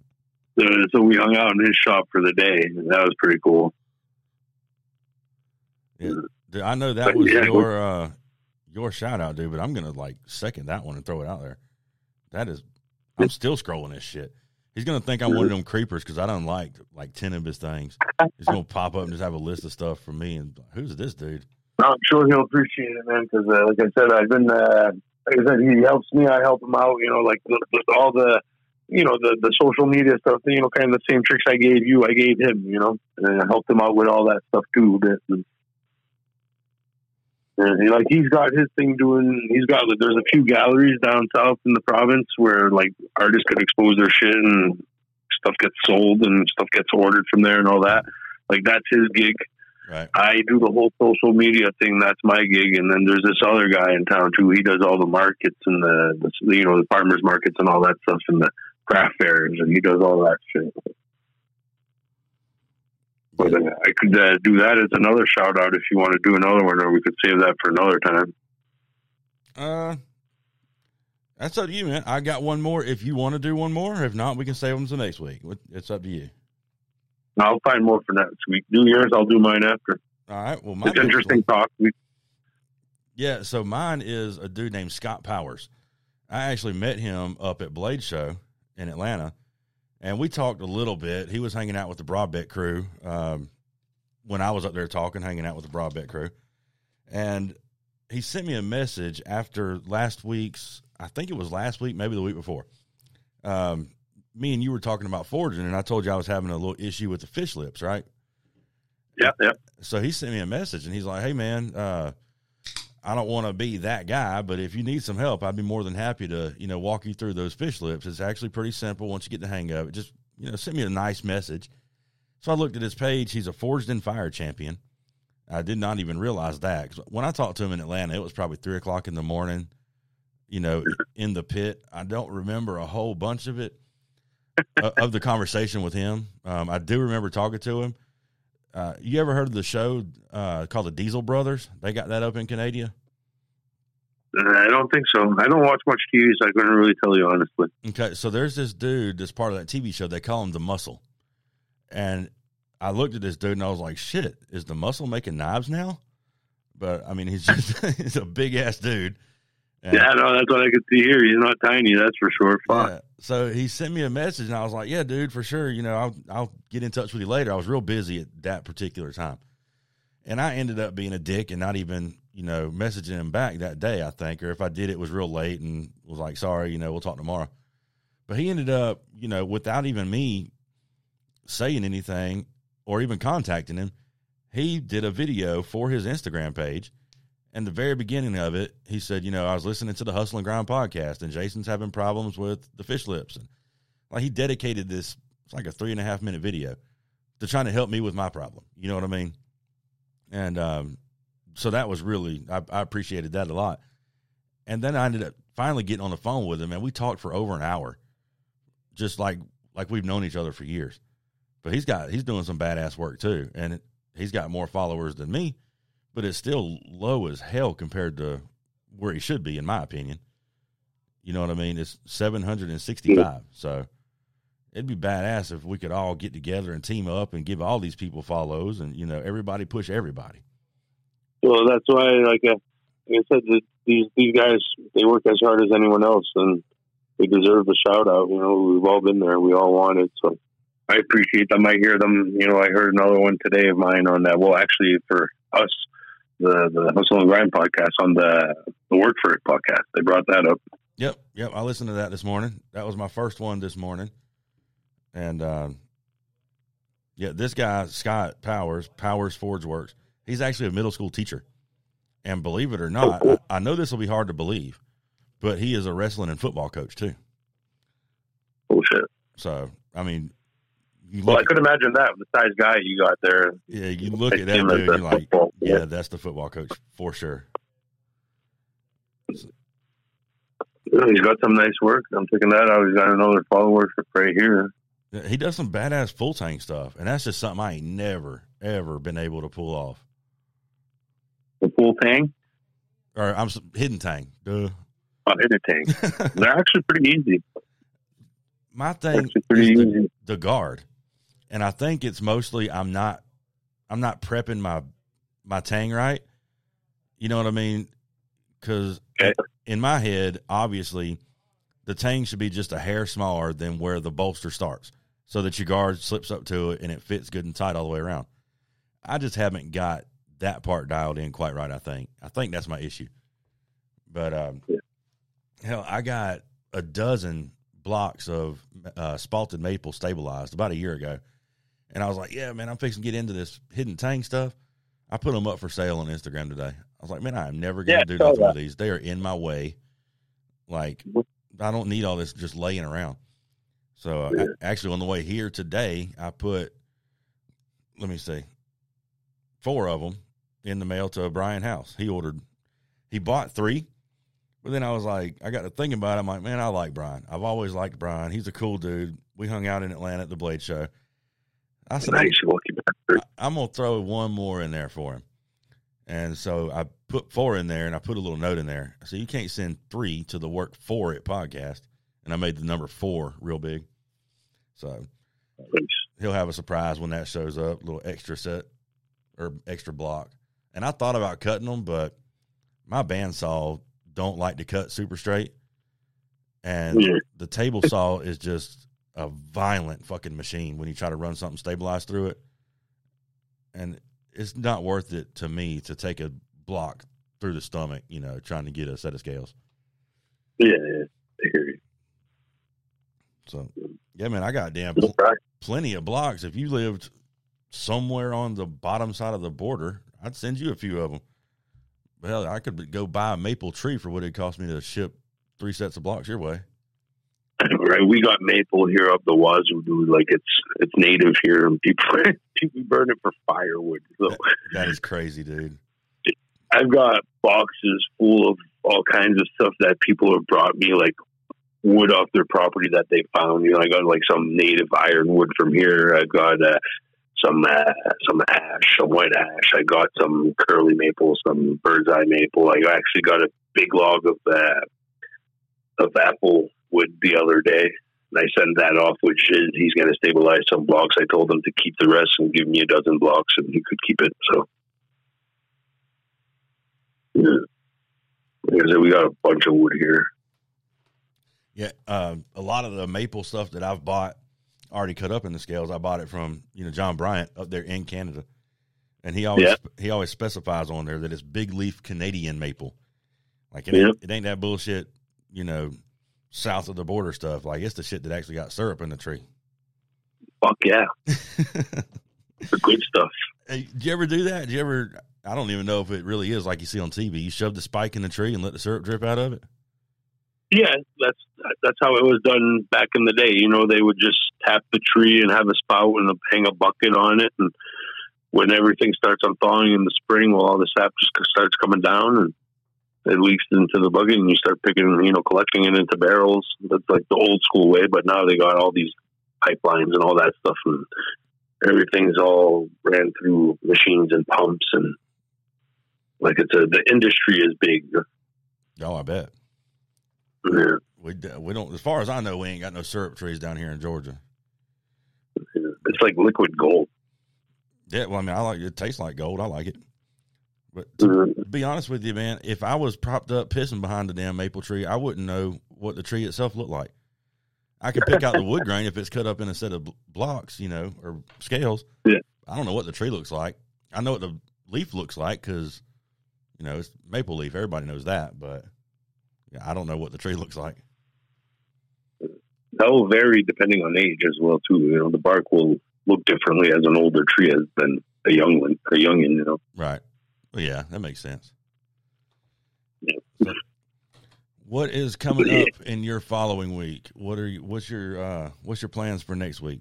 Uh, so we hung out in his shop for the day. And that was pretty cool.
Yeah, dude, I know that
But,
was
yeah,
your uh, your shout out, dude. But I'm gonna like second that one and throw it out there. That is, I'm still scrolling this shit. He's gonna think I'm one of them creepers because I don't like like ten of his things. [LAUGHS] He's gonna pop up and just have a list of stuff for me. And who's this dude?
I'm sure he'll appreciate it, man. Because uh, like I said, I've been uh, like I said, he helps me. I help him out. You know, like the, the, all the you know the the social media stuff. You know, kind of the same tricks I gave you, I gave him. You know, and I helped him out with all that stuff too. And, and like he's got his thing doing. He's got like, there's a few galleries down south in the province where like artists could expose their shit and stuff gets sold and stuff gets ordered from there and all that. Like that's his gig.
Right.
I do the whole social media thing. That's my gig. And then there's this other guy in town too. He does all the markets and the, the you know the farmers markets and all that stuff and the craft fairs and he does all that shit. But uh, I could uh, do that as another shout out if you want to do another one, or we could save that for another time.
Uh, that's up to you, man. I got one more. If you want to do one more, if not, we can save them to next week. It's up to you.
I'll find more for next week. Do yours. I'll do mine after.
All right. Well, my
It's interesting talk. We,
Yeah, so mine is a dude named Scott Powers. I actually met him up at Blade Show in Atlanta, and we talked a little bit. He was hanging out with the Brodbeck crew um, when I was up there talking, hanging out with the Brodbeck crew, and he sent me a message after last week's. I think it was last week, maybe the week before. Um, me and you were talking about forging, and I told you I was having a little issue with the fish lips, right?
yeah, yeah.
so he sent me a message and he's like, "Hey man, uh, I don't want to be that guy, but if you need some help, I'd be more than happy to, you know, walk you through those fish lips. It's actually pretty simple once you get the hang of it. Just, you know, send me a nice message." So I looked at his page. He's a forged in fire champion. I did not even realize that 'cause when I talked to him in Atlanta, it was probably three o'clock in the morning. You know, in the pit. I don't remember a whole bunch of it uh, of the conversation with him. Um, I do remember talking to him. Uh, you ever heard of the show uh, called the Diesel Brothers? They got that up in Canada.
Uh, I don't think so. I don't watch much TV, so I couldn't really tell you honestly.
Okay, so there's this dude that's part of that TV show. They call him the Muscle, and I looked at this dude and I was like, "Shit, is the Muscle making knives now?" But I mean, he's just [LAUGHS] he's a big ass dude. And-
Yeah, no, that's what I could see here. He's not tiny, that's for sure. Fuck.
Yeah. So he sent me a message, and I was like, "Yeah, dude, for sure. You know, I'll I'll get in touch with you later." I was real busy at that particular time, and I ended up being a dick and not even you know messaging him back that day. I think, or if I did, it was real late and was like, "Sorry, you know, we'll talk tomorrow." But he ended up, you know, without even me saying anything or even contacting him, he did a video for his Instagram page. And the very beginning of it, he said, you know, I was listening to the Hustle and Grind podcast, and Jason's having problems with the fish lips, and like he dedicated this, it's like a three and a half minute video to trying to help me with my problem. You know what I mean? And um, so that was really, I, I appreciated that a lot. And then I ended up finally getting on the phone with him, and we talked for over an hour, just like like we've known each other for years. But he's got he's doing some badass work too, and it, he's got more followers than me but it's still low as hell compared to where he should be, in my opinion. You know what I mean? It's 765. So it'd be badass if we could all get together and team up and give all these people follows and, you know, everybody push everybody.
Well, that's why, like, uh, like I said, the, these these guys they work as hard as anyone else, and they deserve the shout out. You know, we've all been there, we all want it. So I appreciate them. I hear them. You know, I heard another one today of mine on that. Well, actually, for us, the the Hustle and Grind podcast on the the Work for It podcast, they brought that up.
Yep. Yep. I listened to that this morning. That was my first one this morning. And, um, yeah, this guy, Scott Powers, Powers Forge Works, he's actually a middle school teacher. And believe it or not, I, I know this will be hard to believe, but he is a wrestling and football coach too.
Bullshit.
So, I mean, you
Well, I could imagine that with the size guy you got there.
yeah, you look at that
Him
dude, you're like,
football
yeah, that's the football coach for sure.
He's got some nice work. I'm thinking that out. He's got another follower right here.
He does some badass full tank stuff, and that's just something I ain't never ever been able to pull off.
The full tank,
Or I'm hidden tank. Duh.
oh, hidden tank. [LAUGHS] They're actually pretty easy.
my thing
pretty
is the,
easy.
the guard, and I think it's mostly I'm not I'm not prepping my my tang right. You know what I mean? Because in my head, obviously, the tang should be just a hair smaller than where the bolster starts, so that your guard slips up to it and it fits good and tight all the way around. I just haven't got that part dialed in quite right. I think I think that's my issue. But um,
Yeah.
hell, I got a dozen blocks of uh, spalted maple stabilized about a year ago, and I was like, "Yeah, man, I'm fixing to get into this hidden tang stuff." I put them up for sale on Instagram today. I was like, "Man, I am never going to
Yeah,
do nothing with these. They are in my way. Like, I don't need all this just laying around." So, uh,
Yeah.
a- actually, on the way here today, I put, let me see, four of them in the mail to Brian House. He ordered, he bought three, but then I was like, I got to thinking about it. I'm like, man, I like Brian. I've always liked Brian. He's a cool dude. We hung out in Atlanta at the Blade Show. I said,
Nice, lucky bastard.
I'm gonna throw one more in there for him. And so I put four in there and I put a little note in there. So you can't send three to the work for it podcast. And I made the number four real big. So
Nice.
he'll have a surprise when that shows up, little extra set or extra block. And I thought about cutting them, but my bandsaw don't like to cut super straight. And
Yeah.
the table saw is just a violent fucking machine when you try to run something stabilized through it. And it's not worth it to me to take a block through the stomach, you know, trying to get a set of scales.
Yeah, yeah. I hear you.
So, yeah, man, I got damn
problem.
plenty of blocks. If you lived somewhere on the bottom side of the border, I'd send you a few of them. Hell, I could go buy a maple tree for what it cost me to ship three sets of blocks your way. [LAUGHS]
Right, we got maple here up the wazoo, dude. Like it's it's native here, and people [LAUGHS] people burn it for firewood. So
That, that is crazy, dude.
I've got boxes full of all kinds of stuff that people have brought me, like wood off their property that they found. You know, I got like some native ironwood from here. I got uh, some uh, some ash, some white ash. I got some curly maple, some bird's eye maple. I actually got a big log of uh, of apple wood the other day. And I sent that off, which is he's going to stabilize some blocks. I told him to keep the rest and give me a dozen blocks, and he could keep it. So, yeah. Like I said, we got a bunch of wood here.
Yeah, uh, a lot of the maple stuff that I've bought already cut up in the scales. I bought it from you know John Bryant up there in Canada, and he always
Yeah.
he always specifies on there that it's big leaf Canadian maple. Like it
Yeah.
ain't, it ain't that bullshit, you know, south of the border stuff. Like it's the shit that actually got syrup in the tree.
Fuck yeah, [LAUGHS] the good stuff.
Hey, did you ever do that? Did you ever? I don't even know if it really is like you see on TV. You shove the spike in the tree and let the syrup drip out of it.
Yeah, that's that's how it was done back in the day. You know, they would just tap the tree and have a spout and hang a bucket on it, and when everything starts on thawing in the spring, well, all the sap just starts coming down and it leaks into the bucket, and you start picking, you know, collecting it into barrels. That's like the old school way, but now they got all these pipelines and all that stuff, and everything's all ran through machines and pumps, and like it's a the industry is big.
Oh, I bet.
Yeah.
We we don't. As far as I know, we ain't got no syrup trees down here in Georgia.
It's like liquid gold.
Yeah, well, I mean, I like it. it tastes like gold. I like it. But to
Mhm.
be honest with you, man, if I was propped up pissing behind the damn maple tree, I wouldn't know what the tree itself looked like. I can pick out the wood [LAUGHS] grain if it's cut up in a set of blocks, you know, or scales.
Yeah.
I don't know what the tree looks like. I know what the leaf looks like because, you know, it's maple leaf. Everybody knows that, but yeah, I don't know what the tree [LAUGHS] looks like.
That will vary depending on age as well too. You know, the bark will look differently as an older tree as than a young one, a youngin. You know,
Right. Yeah, that makes sense.
Yeah.
So, what is coming
Yeah.
up in your following week? What are you? What's your uh, What's your plans for next week?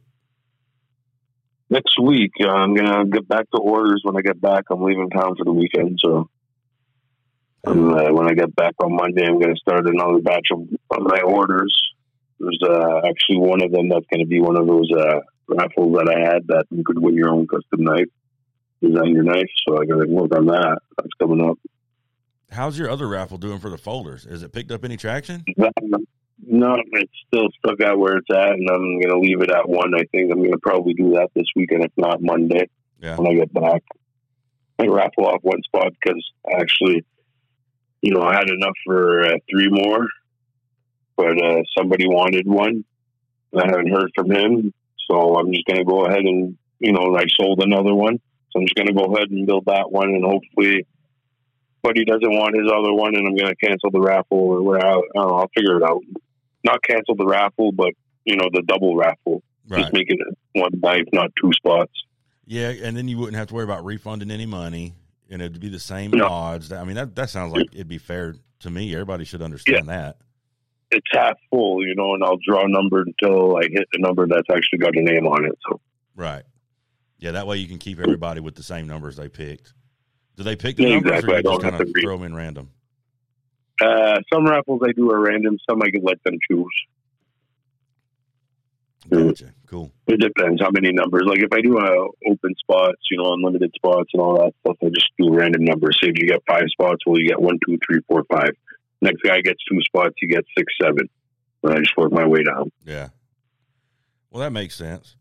next week uh, I'm gonna get back to orders when I get back. I'm leaving town for the weekend, so um, uh, when I get back on Monday, I'm gonna start another batch of, of my orders. There's uh, actually one of them that's gonna be one of those uh, raffles that I had that you could win your own custom knife, design your knife. So I gotta work on that. That's coming up.
How's your other raffle doing for the folders? Has it picked up any traction?
No, it's still stuck at where it's at, and I'm going to leave it at one. I think I'm going to probably do that this weekend, if not Monday
Yeah.
when I get back. I raffle off one spot because actually, you know, I had enough for uh, three more, but uh, somebody wanted one. I haven't heard from him, so I'm just going to go ahead and, you know, I sold another one, so I'm just going to go ahead and build that one, and hopefully. But he doesn't want his other one, and I'm going to cancel the raffle, or where I, don't know, I'll figure it out. Not cancel the raffle, but you know the double raffle.
Right.
Just make it one night, not two spots.
Yeah, and then you wouldn't have to worry about refunding any money, and it'd be the same
No.
odds. I mean, that that sounds like it'd be fair to me. Everybody should understand that.
it's half full, you know, and I'll draw a number until I hit the number that's actually got a name on it. So
Right. Yeah, that way you can keep everybody with the same numbers they picked. Do they pick the
Yeah,
numbers,
exactly.
or you just kind of throw them in random?
uh, some raffles I do are random, some I can let them choose.
Gotcha. Cool.
It depends how many numbers. Like if I do uh, open spots, you know, unlimited spots and all that stuff, I just do random numbers. Say if you get five spots, well, you get one, two, three, four, five. Next guy gets two spots, you get six, seven. And I just work my way down.
Yeah. Well, that makes sense.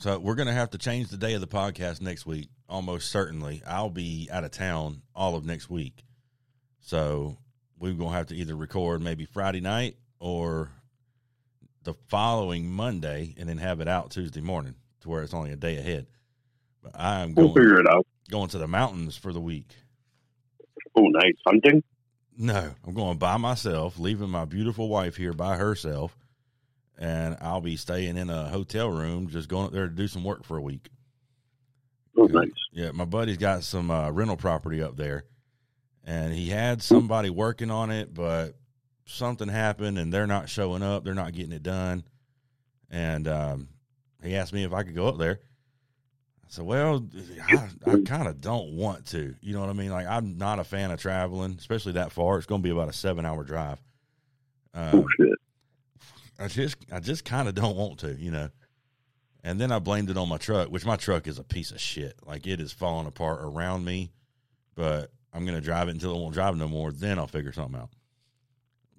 So we're going to have to change the day of the podcast next week. Almost certainly, I'll be out of town all of next week. So we're going to have to either record maybe Friday night or the following Monday, and then have it out Tuesday morning to where it's only a day ahead. But I'm
We'll
going
figure it out.
going to the mountains for the week.
Oh, nice hunting.
No, I'm going by myself, leaving my beautiful wife here by herself, and I'll be staying in a hotel room, just going up there to do some work for a week.
Oh, nice.
Yeah, my buddy's got some uh, rental property up there, and he had somebody working on it, but something happened, and they're not showing up. They're not getting it done, and um, he asked me if I could go up there. I said, "Well, I, I kind of don't want to. You know what I mean? Like, I'm not a fan of traveling, especially that far. It's going to be about a seven-hour drive. Um,
Oh, shit.
I just I just kind of don't want to, you know. And then I blamed it on my truck, which my truck is a piece of shit. Like it is falling apart around me, but I'm gonna drive it until it won't drive no more. Then I'll figure something out.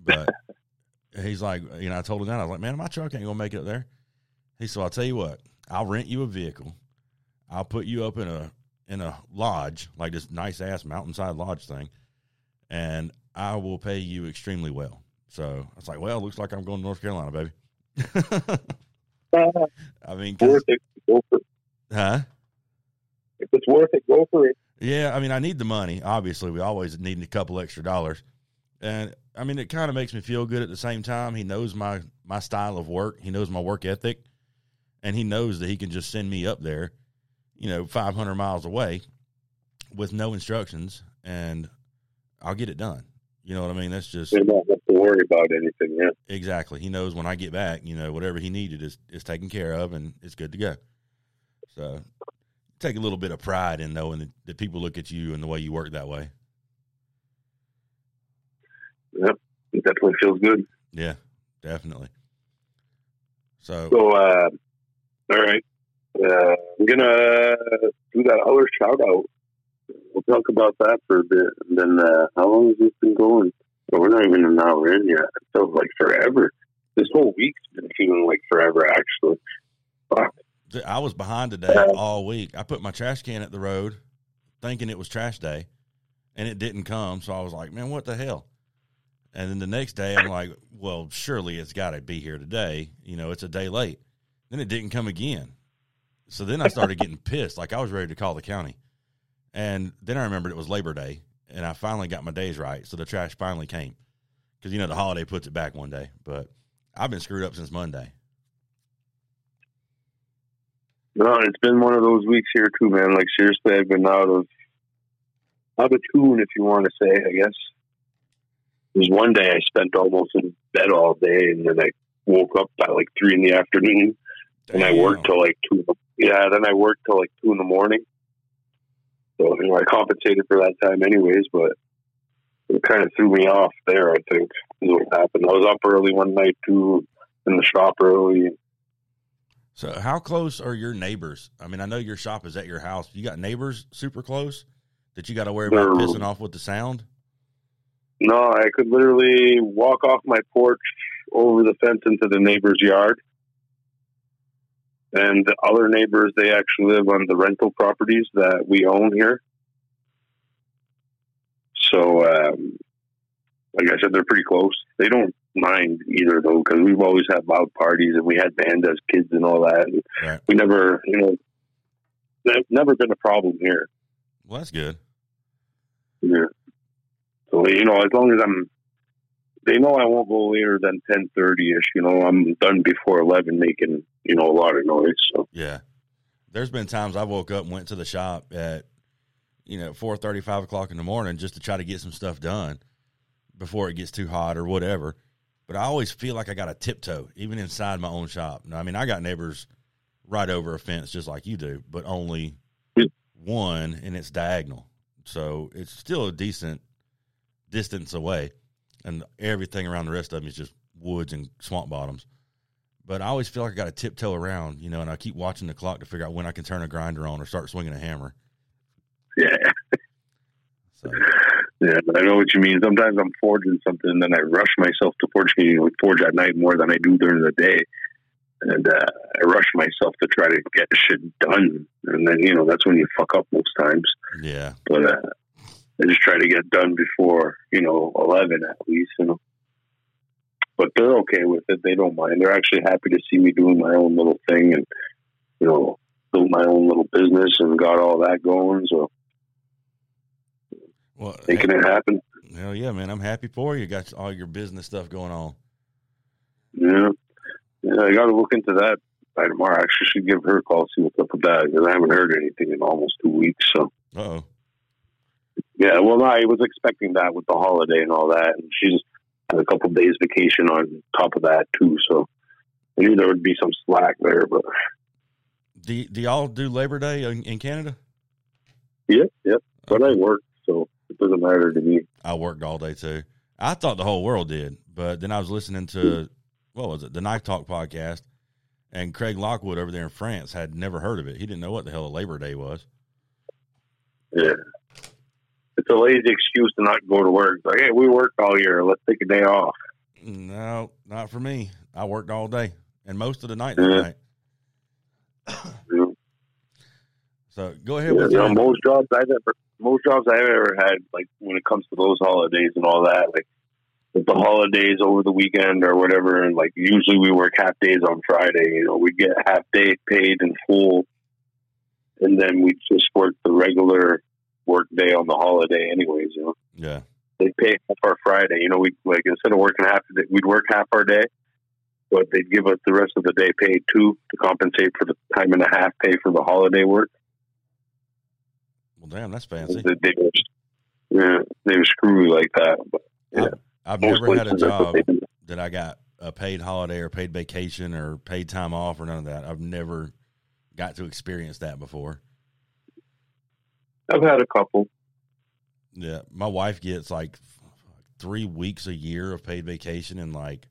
But [LAUGHS] he's like, you know, I told him that I was like, man, my truck ain't gonna make it up there. He said, I'll tell you what, I'll rent you a vehicle. I'll put you up in a in a lodge, like this nice ass mountainside lodge thing, and I will pay you extremely well. So I was like, well, looks like I'm going to North Carolina, baby. [LAUGHS] Uh, I mean,
worth it. Go for it.
huh?
If it's worth it, go for it.
Yeah, I mean, I need the money. Obviously, we always need a couple extra dollars, and I mean, it kind of makes me feel good at the same time. He knows my my style of work. He knows my work ethic, and he knows that he can just send me up there, you know, 500 miles away, with no instructions, and I'll get it done. You know what I mean? That's just
have to worry about anything. Yeah.
exactly. He knows when I get back, you know, whatever he needed is is taken care of, and it's good to go. So, take a little bit of pride in knowing that, that people look at you and the way you work that way.
Yep, it definitely feels good.
Yeah, definitely. So,
So, uh, all right. Uh, I'm going to do that other shout out. We'll talk about that for a bit. And then, uh, how long has this been going? Well, we're not even an hour in yet. It feels like forever. This whole week's been feeling like forever, actually. Fuck.
I was behind today all week. I put my trash can at the road, thinking it was trash day, and it didn't come. So I was like, "Man, what the hell?" And then the next day, I'm like, "Well, surely it's got to be here today. You know, it's a day late." Then it didn't come again. So then I started getting pissed. Like I was ready to call the county. And then I remembered it was Labor Day, and I finally got my days right. So the trash finally came because you know the holiday puts it back one day. But I've been screwed up since Monday.
No, it's been one of those weeks here, too, man. Like, seriously, I've been out of, out of tune, if you want to say, I guess. There's one day I spent almost in bed all day, and then I woke up by like three in the afternoon, and I worked till like two. Yeah, then I worked till like two in the morning. So you know, I compensated for that time, anyways. But it kind of threw me off there. I think is what happened. I was up early one night too, in the shop early.
So, how close are your neighbors? I mean, I know your shop is at your house. You got neighbors super close that you got to worry about
They're-
pissing off with the sound.
No, I could literally walk off my porch over the fence into the neighbor's yard. And the other neighbors, they actually live on the rental properties that we own here. So, um, like I said, they're pretty close. They don't mind either, though, because we've always had loud parties and we had bands as kids and all that. And
Right.
We never, you know, there's never been a problem here.
Well, that's good.
Yeah. So you know, as long as I'm, they know I won't go later than ten thirty ish. You know, I'm done before eleven, making you know a lot of noise. So
Yeah. There's been times I woke up and went to the shop at, you know, four thirty, five o'clock in the morning just to try to get some stuff done before it gets too hot or whatever. But I always feel like I got to tiptoe, even inside my own shop. Now, I mean, I got neighbors right over a fence just like you do, but only
Yeah.
one, and it's diagonal. So it's still a decent distance away. And everything around the rest of them is just woods and swamp bottoms but I always feel like I got to tiptoe around, you know, and I keep watching the clock to figure out when I can turn a grinder on or start swinging a hammer.
yeah,
So
yeah, I know what you mean. Sometimes I'm forging something, and then I rush myself to forge. Forge at night more than I do during the day, and uh, I rush myself to try to get shit done. And then you know that's when you fuck up most times.
yeah,
But uh, I just try to get done before you know eleven at least. You know. But they're okay with it. They don't mind. They're actually happy to see me doing my own little thing and you know build my own little business and got all that going. So
well,
making it happen.
hell yeah, man, I'm happy for you. Got all your business stuff going on.
Yeah. Yeah, I got to look into that by tomorrow. I actually should give her a call, see what's up with that, because I haven't heard anything in almost two weeks. So,
Uh oh,
yeah, well, I was expecting that with the holiday and all that. And she's had a couple days vacation on top of that, too. So, I knew there would be some slack there. But,
do do y'all do Labor Day in, in Canada?
yeah, yeah. But I work, so it doesn't matter to me.
I worked all day too. I thought the whole world did, but then I was listening to what was it, the Knife Talk podcast, and Craig Lockwood over there in France had never heard of it. He didn't know what the hell a Labor Day was.
Yeah. It's a lazy excuse to not go to work. It's like, hey, we worked all year. Let's take a day off.
No, not for me. I worked all day and most of the night
Yeah.
night. So go ahead
Yeah,
with
you know, most jobs I've ever most jobs I've ever had, like when it comes to those holidays and all that, like with the holidays over the weekend or whatever, and like usually we work half days on Friday. You know, we get half day paid in full, and then we just work the regular work day on the holiday, anyways. You know,
yeah.
they pay half our Friday. You know, we like instead of working half, the day, we'd work half our day. But they'd give us the rest of the day paid too to compensate for the time and a half pay for the holiday work.
Well, damn, that's fancy.
They, they were, yeah, they were screwy like that. But yeah,
I've
most
never had a
places that's what
job that I got a paid holiday or paid vacation or paid time off or none of that. I've never got to experience that before.
I've had a couple.
Yeah, my wife gets like three weeks a year of paid vacation and like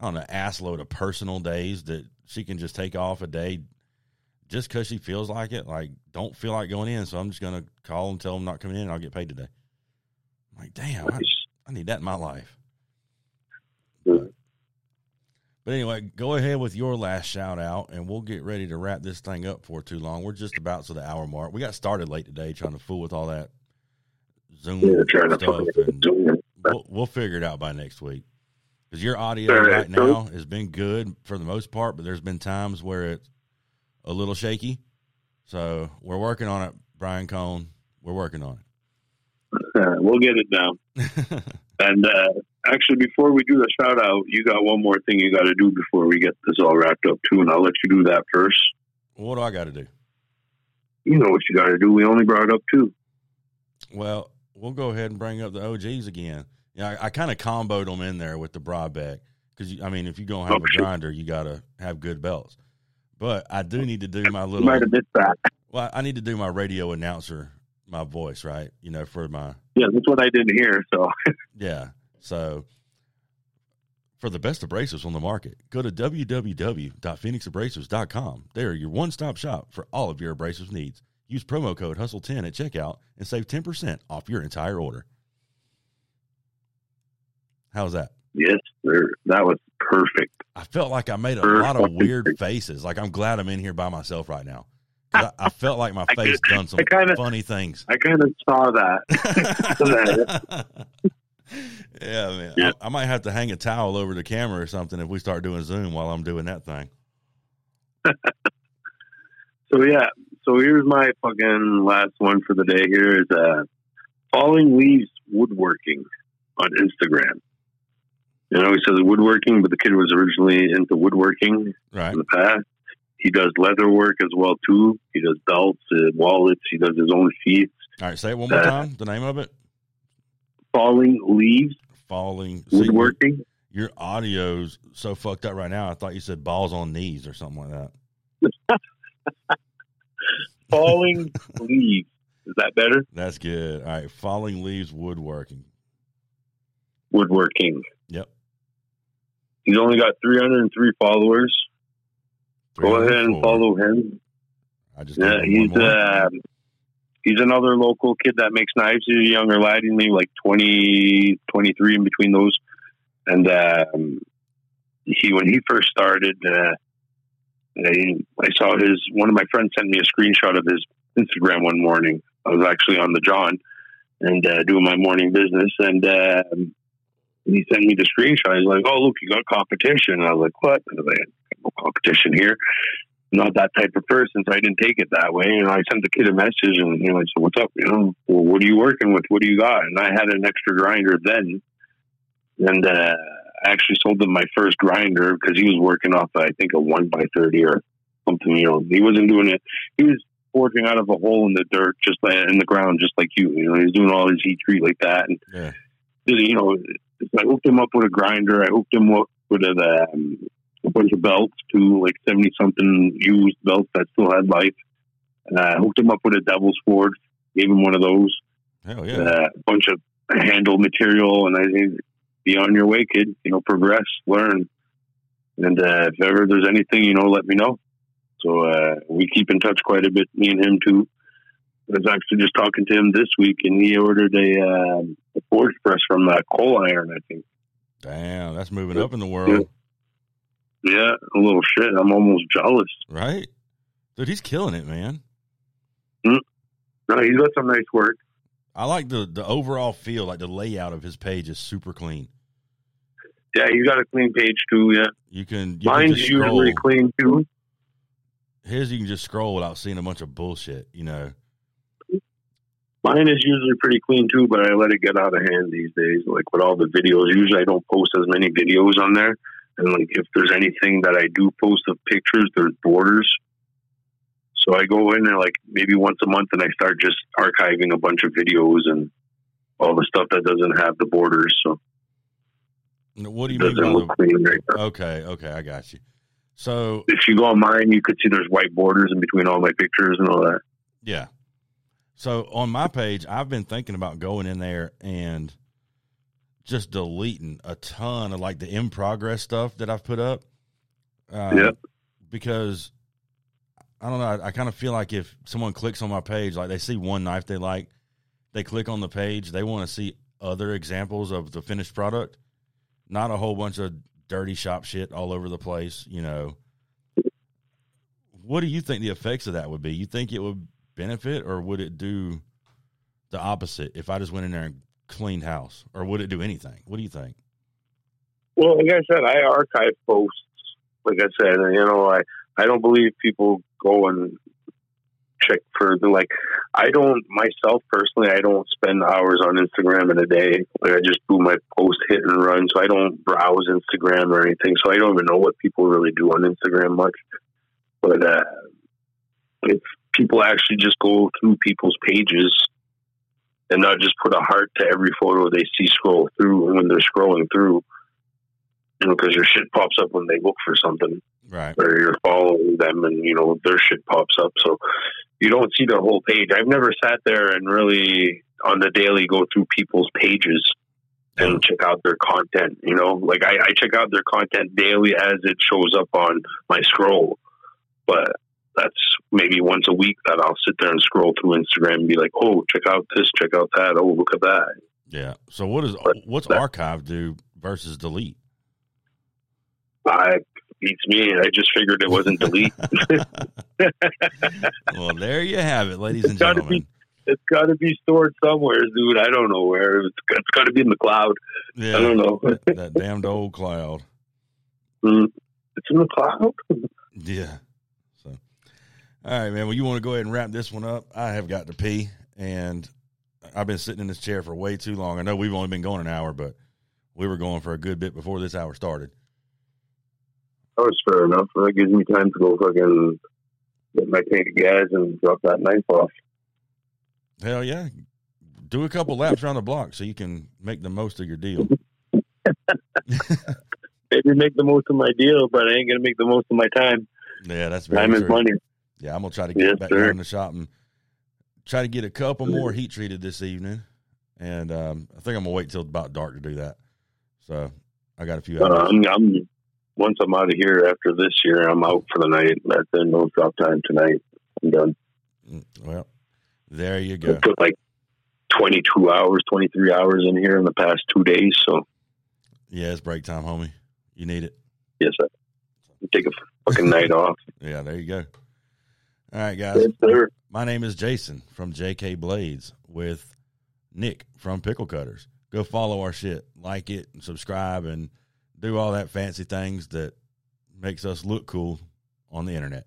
I don't know, ass load of personal days that she can just take off a day just because she feels like it. Like, don't feel like going in, so I'm just gonna call and tell them not coming in. and I'll get paid today. I'm like, damn, I, I need that in my life.
Yeah.
But anyway, go ahead with your last shout out, and we'll get ready to wrap this thing up for too long. We're just about to the hour mark. We got started late today, trying to fool with all that Zoom
Yeah,
stuff, and we'll, we'll figure it out by next week. Because your audio
right,
now has been good for the most part, but there's been times where it's a little shaky. So we're working on it, Brian Cohn. We're working on
Uh, we'll get it down. [LAUGHS] And uh, actually, before we do the shout out, you got one more thing you got to do before we get this all wrapped up too, and I'll let you do that first.
what do I got to do?
You know what you got to do. We only brought up two.
Well, we'll go ahead and bring up the OGs again. Yeah, I, I kind of comboed them in there with the Brodbeck because I mean, if you're gonna have
Oh,
a grinder, you got to have good belts. But I do need to do my
You
little.
might have missed that.
Well, I need to do my radio announcer, my voice, right? You know, for my
Yeah, that's what I didn't hear. So [LAUGHS]
yeah. So for the best abrasives on the market, go to www.phoenixabrasives.com. They are your one-stop shop for all of your abrasives needs. Use promo code HUSTLE10 at checkout and save 10% off your entire order. How's that?
Yes, sir. That was perfect.
I felt like I made a
Perfect.
lot of weird faces. Like I'm glad I'm in here by myself right now. I, I felt like my face done some
kinda-
funny things.
I kind of saw that. [LAUGHS] [LAUGHS]
yeah, man.
Yeah.
I, I might have to hang a towel over the camera or something if we start doing Zoom while I'm doing that thing. [LAUGHS]
So yeah, so here's my fucking last one for the day. Here is uh, falling leaves woodworking on Instagram. You know, he says woodworking, but the kid was originally into woodworking
Right.
in the past. He does leather work as well too. He does belts, uh, wallets. He does his own sheets.
All right. Say it one more
Uh,
time. The name of it.
Falling leaves
Falling. See, your,
woodworking.
your audio's so fucked up right now. I thought you said balls on knees or something like that. [LAUGHS]
Falling leaves. Is that better?
That's good. All right. Falling leaves woodworking.
Woodworking.
Yep.
He's only got 303 followers. Go ahead and
304.
follow him.
I just
Yeah, he's um, he's another local kid that makes knives. He's a younger lad. He's maybe like 20, 23 in between those. And um, he, when he first started, uh, I, I saw his one of my friends sent me a screenshot of his Instagram one morning. I was actually on the John and uh, doing my morning business, and um, he sent me the screenshot. He's like, "Oh, look, you got competition." And I was like, "What?" And I was like, "No competition here." not that type of person, so I didn't take it that way. And I sent the kid a message, and you know, I said, "What's up? You know, well, what are you working with? What do you got?" And I had an extra grinder then, and uh, I actually sold him my first grinder because he was working off, I think, a one by thirty or something. You know, he wasn't doing it. He was forging out of a hole in the dirt, just like in the ground, just like you. You know, he was doing all his heat treat like that, and
Yeah.
you know, I hooked him up with a grinder. I hooked him up with a, um, a bunch of belts too, like seventy something used belts that still had life. Uh, I hooked him up with a Devil's Forge. Gave him one of those.
Hell yeah.
Uh, a bunch of handle material, and I think be on your way, kid. You know, progress, learn, and uh, if ever there's anything, you know, let me know. So uh, we keep in touch quite a bit, me and him too. I was actually just talking to him this week, and he ordered a, um a forge press from uh, CanIron, I think.
Damn, that's moving up in the world,
Yeah, a little shit. I'm almost jealous.
right? Dude, he's killing it, man.
No, he's got some nice work.
I like the the overall feel, like the layout of his page is super clean.
Yeah, he's got a clean page too. Yeah,
You can you can
mine's
scroll.
usually clean too.
His you can just scroll without seeing a bunch of bullshit. You know,
Mine is usually pretty clean too, but I let it get out of hand these days. Like with all the videos, usually I don't post as many videos on there. And like if there's anything that I do post of pictures, there's borders. So I go in there like maybe once a month and I start just archiving a bunch of videos and all the stuff that doesn't have the borders. So
what do you mean
doesn't
by
look
the?
clean right.
Okay, okay, I got you. So
If you go on mine, you could see there's white borders in between all my pictures and all that.
yeah, so on my page, I've been thinking about going in there and just deleting a ton of like the in progress stuff that I've put up. Um,
Yep.
Because I don't know. I, I kind of feel like if someone clicks on my page, like they see one knife they like, they click on the page, they want to see other examples of the finished product, not a whole bunch of dirty shop shit all over the place. You know. What do you think the effects of that would be? You think it would benefit, or would it do the opposite if I just went in there and cleaned house, or would it do anything? What do you think?
Well, like I said, I archive posts. Like I said, you know, I I don't believe people go and check for like. I don't myself personally. I don't spend hours on Instagram in a day. Like I just do my post hit and run. So I don't browse Instagram or anything. So I don't even know what people really do on Instagram much. But uh, if people actually just go through people's pages and not just put a heart to every photo they see scroll through when they're scrolling through you know, because your shit pops up when they look for something,
Right.
or you're following them, and you know their shit pops up. So you don't see their whole page. I've never sat there and really on the daily go through people's pages and check out their content. You know, like I, I check out their content daily as it shows up on my scroll, but that's maybe once a week that I'll sit there and scroll through Instagram and be like, oh, check out this, check out that, oh, look at that.
Yeah. So what does
But
what's
that-
archive do versus delete?
I beats me. I just figured it wasn't delete. [LAUGHS] [LAUGHS]
well, there you have it, ladies and gentlemen.
be- it's got to be stored somewhere, dude. I don't know where. It's, it's got to be in the cloud. I don't know.
that, that damned old cloud. [LAUGHS]
Mm, it's in the cloud.
Yeah. All right, man. Well, you want to go ahead and wrap this one up? I have got to pee, and I've been sitting in this chair for way too long. I know we've only been going an hour, but we were going for a good bit before this hour started.
That was fair enough. That gives me time to go fucking get my tank of gas and drop that knife off.
Hell yeah. Do a couple laps around the block so you can make the most of your deal. [LAUGHS] [LAUGHS]
Maybe make the most of my deal, but I ain't gonna make the most of my time.
Yeah, that's very
Time is money.
Yeah, I'm gonna try to get
Yes,
back
sir.
down in the shop and try to get a couple more heat treated this evening. And um, I think I'm gonna wait till about dark to do that. So I got a few
Uh,
hours.
I'm, I'm once I'm out of here after this year, I'm out for the night. That's in no drop time tonight. I'm done.
Mm, Well, there you go.
I put like 22 hours, 23 hours in here in the past two days. So
Yeah, it's break time, homie. You need it.
yes, can take a fucking night [LAUGHS] off.
Yeah, there you go. All right, guys.
Yes.
My name is Jason from JK Blades with Nick from Pickle Cutters. Go follow our shit, like it, and subscribe, and do all that fancy things that makes us look cool on the internet.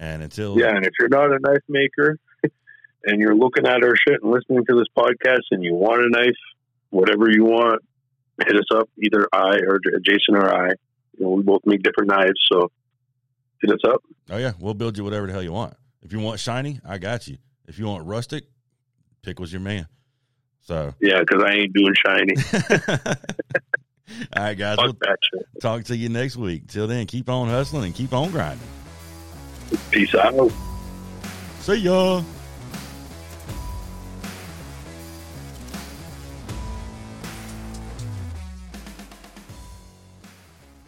And until
Yeah, and if you're not a knife maker [LAUGHS] and you're looking at our shit and listening to this podcast and you want a knife, whatever you want, hit us up. Either I or Jason or I. You know, we both make different knives, so hit us up.
oh yeah, we'll build you whatever the hell you want. If you want shiny, I got you. If you want rustic, Pickle's your man. So,
Yeah, because I ain't doing shiny. [LAUGHS]
all right, guys, we'll
Fuck that shit.
talk to you next week. Till then, keep on hustling and keep on grinding.
Peace out.
See ya.